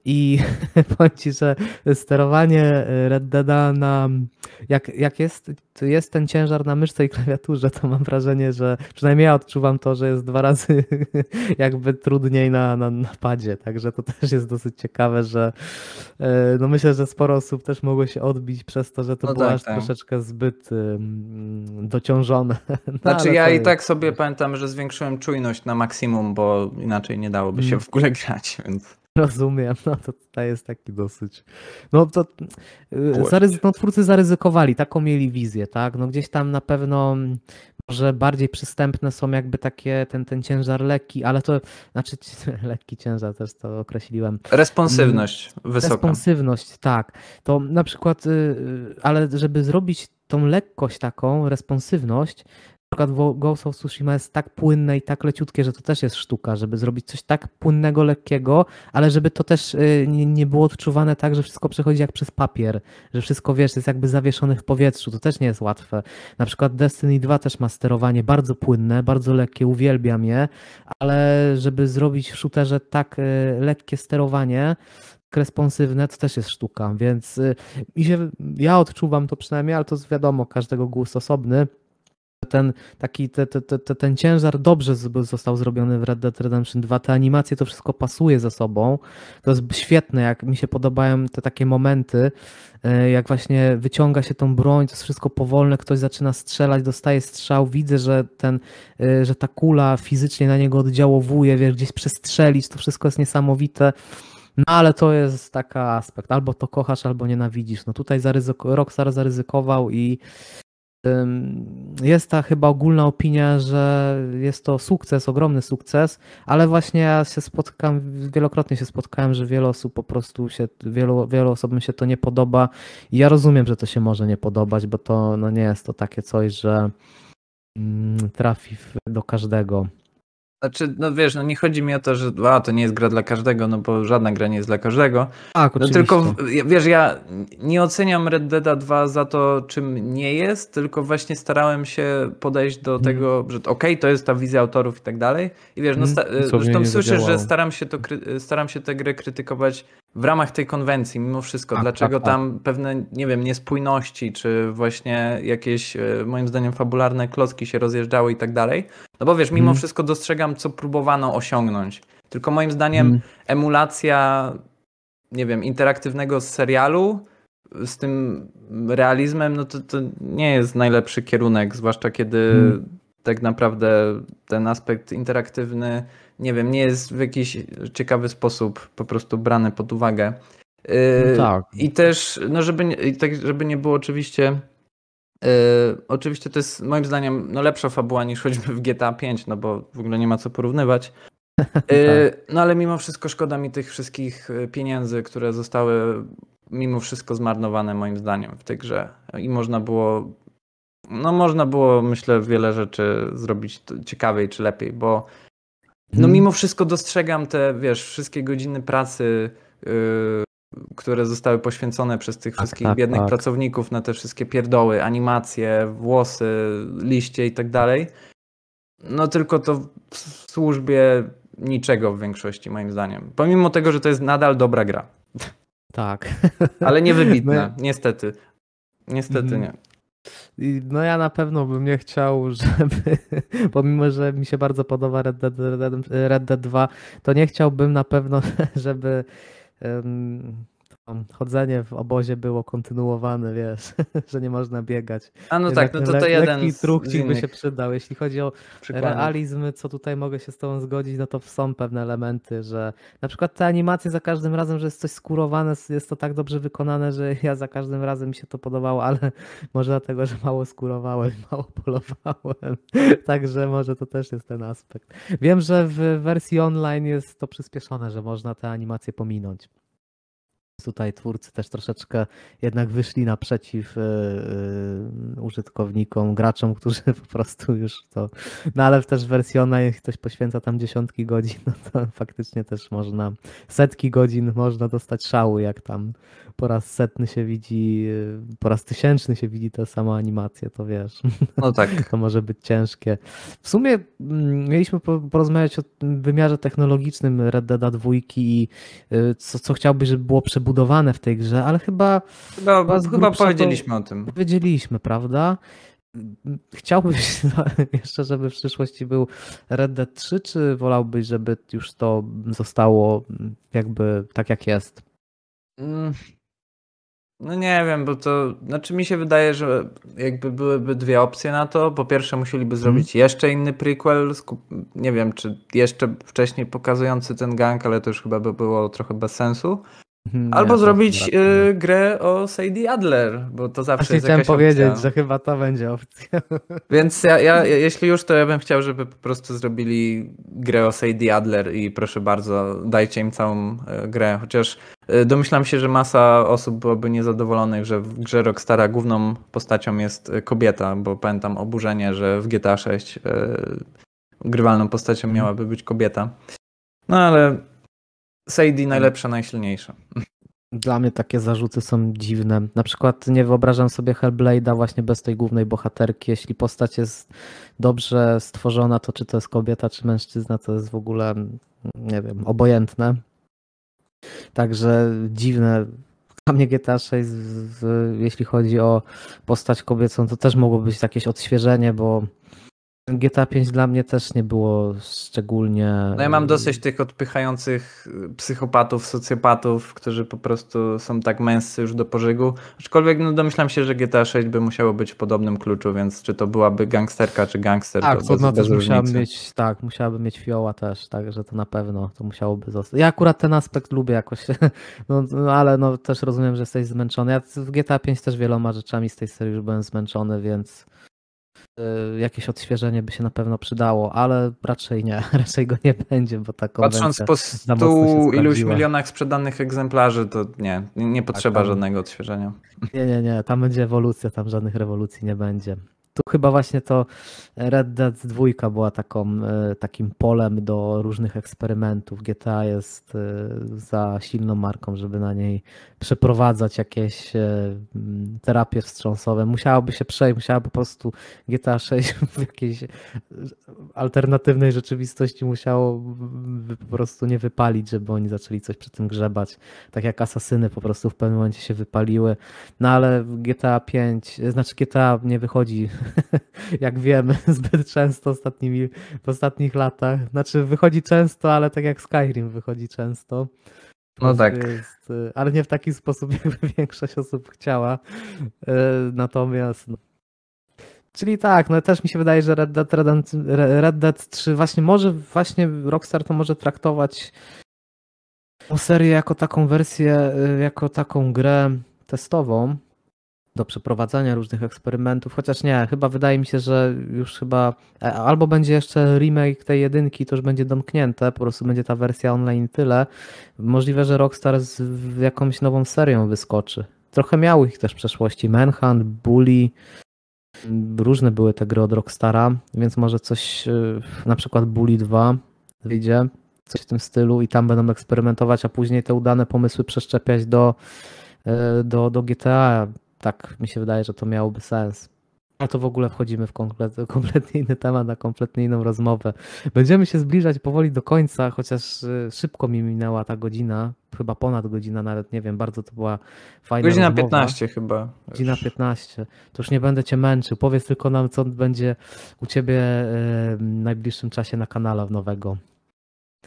i powiem ci, że sterowanie e, Red Deada na, jak, jak jest, jest ten ciężar na myszce i klawiaturze, to mam wrażenie, że przynajmniej ja odczuwam to, że jest dwa razy jakby trudniej na, na, na padzie, także to też jest dosyć ciekawe, że e, no myślę, że sporo osób też mogło się odbić przez to, że to No było tak, aż tak. troszeczkę zbyt dociążone. No, Znaczy ja i jest- tak sobie pamiętam, że zwiększyłem czujność na maksimum, bo inaczej nie dałoby się Mm. w ogóle grać, więc Rozumiem, no to tutaj jest taki dosyć. No to y, zaryzy- no, twórcy zaryzykowali, taką mieli wizję, tak? No gdzieś tam na pewno mm, może bardziej przystępne są jakby takie, ten, ten ciężar lekki, ale to, znaczy lekki ciężar też to określiłem. responsywność wysoka. Responsywność, tak. To na przykład, y, y, ale żeby zrobić tą lekkość taką, responsywność, na przykład Ghost of Tsushima jest tak płynne i tak leciutkie, że to też jest sztuka, żeby zrobić coś tak płynnego, lekkiego, ale żeby to też y, nie, było odczuwane tak, że wszystko przechodzi jak przez papier, że wszystko, wiesz, jest jakby zawieszone w powietrzu, to też nie jest łatwe. Na przykład Destiny 2 też ma sterowanie bardzo płynne, bardzo lekkie, uwielbiam je, ale żeby zrobić w shooterze tak y, lekkie sterowanie, responsywne, to też jest sztuka, więc y, mi się, ja odczuwam to przynajmniej, ale to jest wiadomo, każdego gust osobny. Ten taki, te, te, te, te- ten ciężar dobrze został zrobiony w Red Dead Redemption 2, te animacje, to wszystko pasuje ze sobą. To jest świetne, jak mi się podobają te takie momenty, y, jak właśnie wyciąga się tą broń, to jest wszystko powolne, ktoś zaczyna strzelać, dostaje strzał, widzę, że ten, y, że ta kula fizycznie na niego oddziałowuje, wiesz, gdzieś przestrzelić, to wszystko jest niesamowite. No ale to jest taki aspekt, albo to kochasz, albo nienawidzisz. No tutaj zaryzyko, Rockstar zaryzykował i jest ta chyba ogólna opinia, że jest to sukces, ogromny sukces, ale właśnie ja się spotkam, wielokrotnie się spotkałem, że wiele osób po prostu się, wielu, wielu osobom się to nie podoba i ja rozumiem, że to się może nie podobać, bo to no nie jest to takie coś, że mm, trafi do każdego. Znaczy, no wiesz, no nie chodzi mi o to, że a, to nie jest gra dla każdego, no bo żadna gra nie jest dla każdego. Tak, no tylko, wiesz, ja nie oceniam Red Dead 2 za to, czym nie jest, tylko właśnie starałem się podejść do hmm. tego, że okej, okay, to jest ta wizja autorów i tak dalej. I wiesz, no hmm. zresztą słyszysz, że staram się, to, staram się tę grę krytykować w ramach tej konwencji, mimo wszystko, tak, dlaczego tak, tak. tam pewne, nie wiem, niespójności, czy właśnie jakieś, e, moim zdaniem, fabularne klocki się rozjeżdżały i tak dalej. No bo wiesz, mimo hmm. wszystko dostrzegam, co próbowano osiągnąć. Tylko moim zdaniem hmm. emulacja, nie wiem, interaktywnego serialu z tym realizmem, no to, to nie jest najlepszy kierunek, zwłaszcza kiedy hmm. Tak naprawdę ten aspekt interaktywny nie wiem, nie jest w jakiś ciekawy sposób po prostu brany pod uwagę. No tak. I też, no żeby, tak, żeby nie było oczywiście. Yy, oczywiście to jest moim zdaniem no lepsza fabuła niż choćby w GTA 5, no bo w ogóle nie ma co porównywać. Yy, no ale mimo wszystko szkoda mi tych wszystkich pieniędzy, które zostały mimo wszystko zmarnowane moim zdaniem w tej grze. I można było, no można było myślę wiele rzeczy zrobić ciekawiej czy lepiej, bo no hmm. mimo wszystko dostrzegam te, wiesz, wszystkie godziny pracy, yy, które zostały poświęcone przez tych tak, wszystkich tak, biednych tak. pracowników na te wszystkie pierdoły, animacje, włosy, liście i tak dalej. No tylko to w służbie niczego w większości moim zdaniem. Pomimo tego, że to jest nadal dobra gra. Tak. Ale niewybitna, My... niestety. Niestety mm. nie. No ja na pewno bym nie chciał, żeby, pomimo, że mi się bardzo podoba Red Dead, Red Dead 2, to nie chciałbym na pewno, żeby chodzenie w obozie było kontynuowane, wiesz, że nie można biegać. A no tak, no to to jeden Lekki truchcik by się przydał. Jeśli chodzi o przykładów. realizm, co tutaj mogę się z tobą zgodzić, no to są pewne elementy, że na przykład te animacje za każdym razem, że jest coś skurowane, jest to tak dobrze wykonane, że ja za każdym razem mi się to podobało, ale może dlatego, że mało skurowałem, mało polowałem. Także może to też jest ten aspekt. Wiem, że w wersji online jest to przyspieszone, że można te animacje pominąć tutaj twórcy też troszeczkę jednak wyszli naprzeciw y, y, użytkownikom, graczom, którzy po prostu już to. No ale też w wersji online ktoś poświęca tam dziesiątki godzin, no to faktycznie też można, setki godzin można dostać szału, jak tam po raz setny się widzi, po raz tysięczny się widzi tę samą animację, to wiesz. No tak. To może być ciężkie. W sumie mm, mieliśmy porozmawiać o wymiarze technologicznym Red Dead 2 i co, co chciałbyś, żeby było przebudowane w tej grze, ale chyba. Chyba, chyba, chyba powiedzieliśmy o tym. Powiedzieliśmy, prawda? Chciałbyś jeszcze, żeby w przyszłości był Red Dead 3, czy wolałbyś, żeby już to zostało jakby tak jak jest? Mm, no nie wiem, bo to, znaczy mi się wydaje, że jakby byłyby dwie opcje na to. Po pierwsze musieliby mhm. zrobić jeszcze inny prequel, nie wiem, czy jeszcze wcześniej pokazujący ten gang, ale to już chyba by było trochę bez sensu. Mhm, Albo nie, zrobić y, grę o Sadie Adler, bo to zawsze Właśnie jest chciałem powiedzieć, opcja. że chyba to będzie opcja. Więc ja, ja, jeśli już, to ja bym chciał, żeby po prostu zrobili grę o Sadie Adler i proszę bardzo, dajcie im całą y, grę. Chociaż y, domyślam się, że masa osób byłoby niezadowolonych, że w grze Rockstara główną postacią jest kobieta, bo pamiętam oburzenie, że w GTA 6 grywalną postacią mhm. miałaby być kobieta. No ale Sadie hmm. najlepsza, najsilniejsza. Dla mnie takie zarzuty są dziwne. Na przykład nie wyobrażam sobie Hellblade'a właśnie bez tej głównej bohaterki. Jeśli postać jest dobrze stworzona, to czy to jest kobieta, czy mężczyzna, to jest w ogóle, nie wiem, obojętne. Także dziwne. Dla mnie GTA 6, jeśli chodzi o postać kobiecą, to też mogło być jakieś odświeżenie, bo GTA 5 dla mnie też nie było szczególnie. No ja mam dosyć tych odpychających y, psychopatów, socjopatów, którzy po prostu są tak męscy już do pożygu. Aczkolwiek no domyślam się, że GTA 6 by musiało być w podobnym kluczu, więc czy to byłaby gangsterka, czy gangster, Tak, to to no, bez też mieć, tak, musiałaby mieć fioła też, także to na pewno to musiałoby zostać. Ja akurat ten aspekt lubię jakoś, no, no ale no też rozumiem, że jesteś zmęczony. Ja w GTA 5 też wieloma rzeczami z tej serii już byłem zmęczony, więc jakieś odświeżenie by się na pewno przydało, ale raczej nie, raczej go nie będzie, bo ta Patrząc po stu iluś milionach sprzedanych egzemplarzy, to nie, nie nie potrzeba tam- żadnego odświeżenia. Nie, nie, nie, tam będzie ewolucja, tam żadnych rewolucji nie będzie. Chyba właśnie to Red Dead 2 była taką, e, takim polem do różnych eksperymentów. GTA jest e, za silną marką, żeby na niej przeprowadzać jakieś e, terapie wstrząsowe. Musiałoby się przejść, musiałaby po prostu GTA 6 w jakiejś alternatywnej rzeczywistości musiało po prostu nie wypalić, żeby oni zaczęli coś przy tym grzebać. Tak jak asasyny po prostu w pewnym momencie się wypaliły. No ale GTA 5, znaczy GTA nie wychodzi, jak wiemy, zbyt często ostatnimi, w ostatnich latach. Znaczy wychodzi często, ale tak jak Skyrim wychodzi często. No tak. Jest, y, ale nie w taki sposób, jakby większość osób chciała. Y, Natomiast. No. Czyli tak, no też mi się wydaje, że Red Dead, Red Dead 3 właśnie może, właśnie Rockstar to może traktować tą serię jako taką wersję, y, jako taką grę testową do przeprowadzania różnych eksperymentów, chociaż nie, chyba wydaje mi się, że już chyba e, albo będzie jeszcze remake tej jedynki, to już będzie domknięte, po prostu będzie ta wersja online tyle. Możliwe, że Rockstar z jakąś nową serią wyskoczy. Trochę miał ich też w przeszłości, Manhunt, Bully, m, różne były te gry od Rockstara, więc może coś, y, na przykład Bully 2 wyjdzie, coś w tym stylu i tam będą eksperymentować, a później te udane pomysły przeszczepiać do, y, do, do GTA. Tak mi się wydaje, że to miałoby sens. A to w ogóle wchodzimy w komplet, kompletnie inny temat, na kompletnie inną rozmowę. Będziemy się zbliżać powoli do końca, chociaż y, szybko mi minęła ta godzina, chyba ponad godzina nawet, nie wiem, bardzo to była fajna Godzina rozmowa. 15 chyba. Godzina już. 15. To już nie będę cię męczył. Powiedz tylko nam, co będzie u ciebie e, w najbliższym czasie na kanale nowego.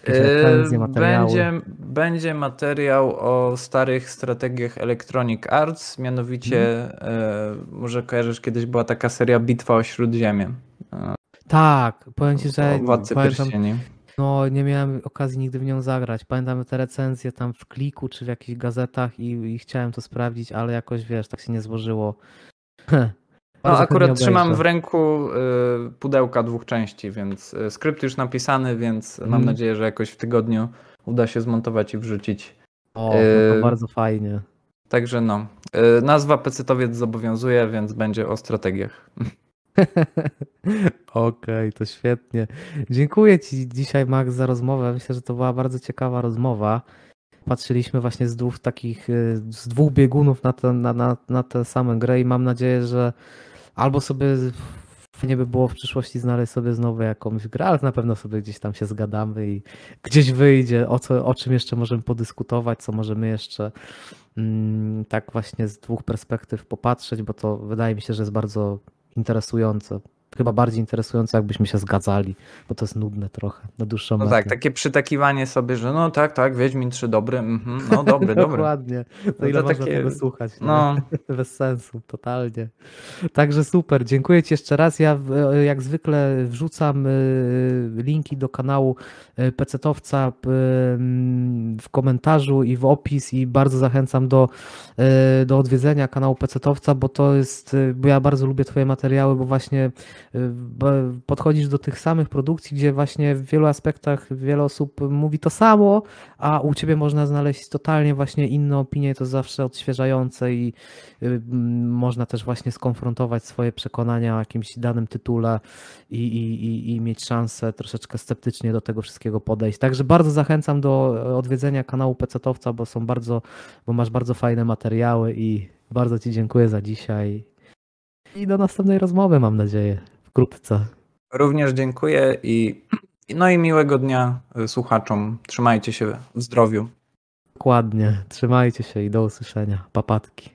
Recenzje, Yy. Będzie, będzie materiał o starych strategiach Electronic Arts, mianowicie e, może kojarzysz, kiedyś była taka seria Bitwa o Śródziemie. E, Tak, powiem ci, że Władcy pamiętam, Pierścieni. no nie miałem okazji nigdy w nią zagrać. Pamiętam te recenzje tam w kliku czy w jakichś gazetach i, i chciałem to sprawdzić, ale jakoś wiesz, tak się nie złożyło. No akurat trzymam w ręku y, pudełka dwóch części, więc y, skrypt już napisany, więc mam Mhm. nadzieję, że jakoś w tygodniu uda się zmontować i wrzucić. O, no Yy, to bardzo fajnie. Także no, y, nazwa Pecetowiec zobowiązuje, więc będzie o strategiach. Okej, to świetnie. Dziękuję Ci dzisiaj, Max, za rozmowę. Myślę, że to była bardzo ciekawa rozmowa. Patrzyliśmy właśnie z dwóch takich, y, z dwóch biegunów na tę na, na, na tę samą grę i mam nadzieję, że albo sobie nie by było w przyszłości znaleźć sobie znowu jakąś grę, ale na pewno sobie gdzieś tam się zgadamy i gdzieś wyjdzie, o, co, o czym jeszcze możemy podyskutować, co możemy jeszcze mm, tak właśnie z dwóch perspektyw popatrzeć, bo to wydaje mi się, że jest bardzo interesujące. Chyba bardziej interesujące, jakbyśmy się zgadzali, bo to jest nudne trochę na dłuższą No metę. tak, takie przytakiwanie sobie, że no tak, tak, Wiedźmin 3 dobry, mhm, no dobry, dobry. Dokładnie. To No ile to można takie- tego słuchać? nie? No, Bez sensu, totalnie. Także super, dziękuję Ci jeszcze raz. Ja w- jak zwykle wrzucam y, linki do kanału y, Pecetowca w komentarzu i w opis i bardzo zachęcam do, do odwiedzenia kanału Pecetowca, bo to jest, bo ja bardzo lubię Twoje materiały, bo właśnie podchodzisz do tych samych produkcji, gdzie właśnie w wielu aspektach wiele osób mówi to samo, a u Ciebie można znaleźć totalnie właśnie inne opinie, to zawsze odświeżające i y, można też właśnie skonfrontować swoje przekonania o jakimś danym tytule i, i, i, i mieć szansę troszeczkę sceptycznie do tego wszystkiego podejść. Także bardzo zachęcam do odwiedzenia kanału Pecetowca, bo są bardzo, bo masz bardzo fajne materiały i bardzo Ci dziękuję za dzisiaj. I do następnej rozmowy mam nadzieję, wkrótce. również dziękuję i no i miłego dnia y, słuchaczom. Trzymajcie się w zdrowiu. Dokładnie. Trzymajcie się i do usłyszenia. Papatki.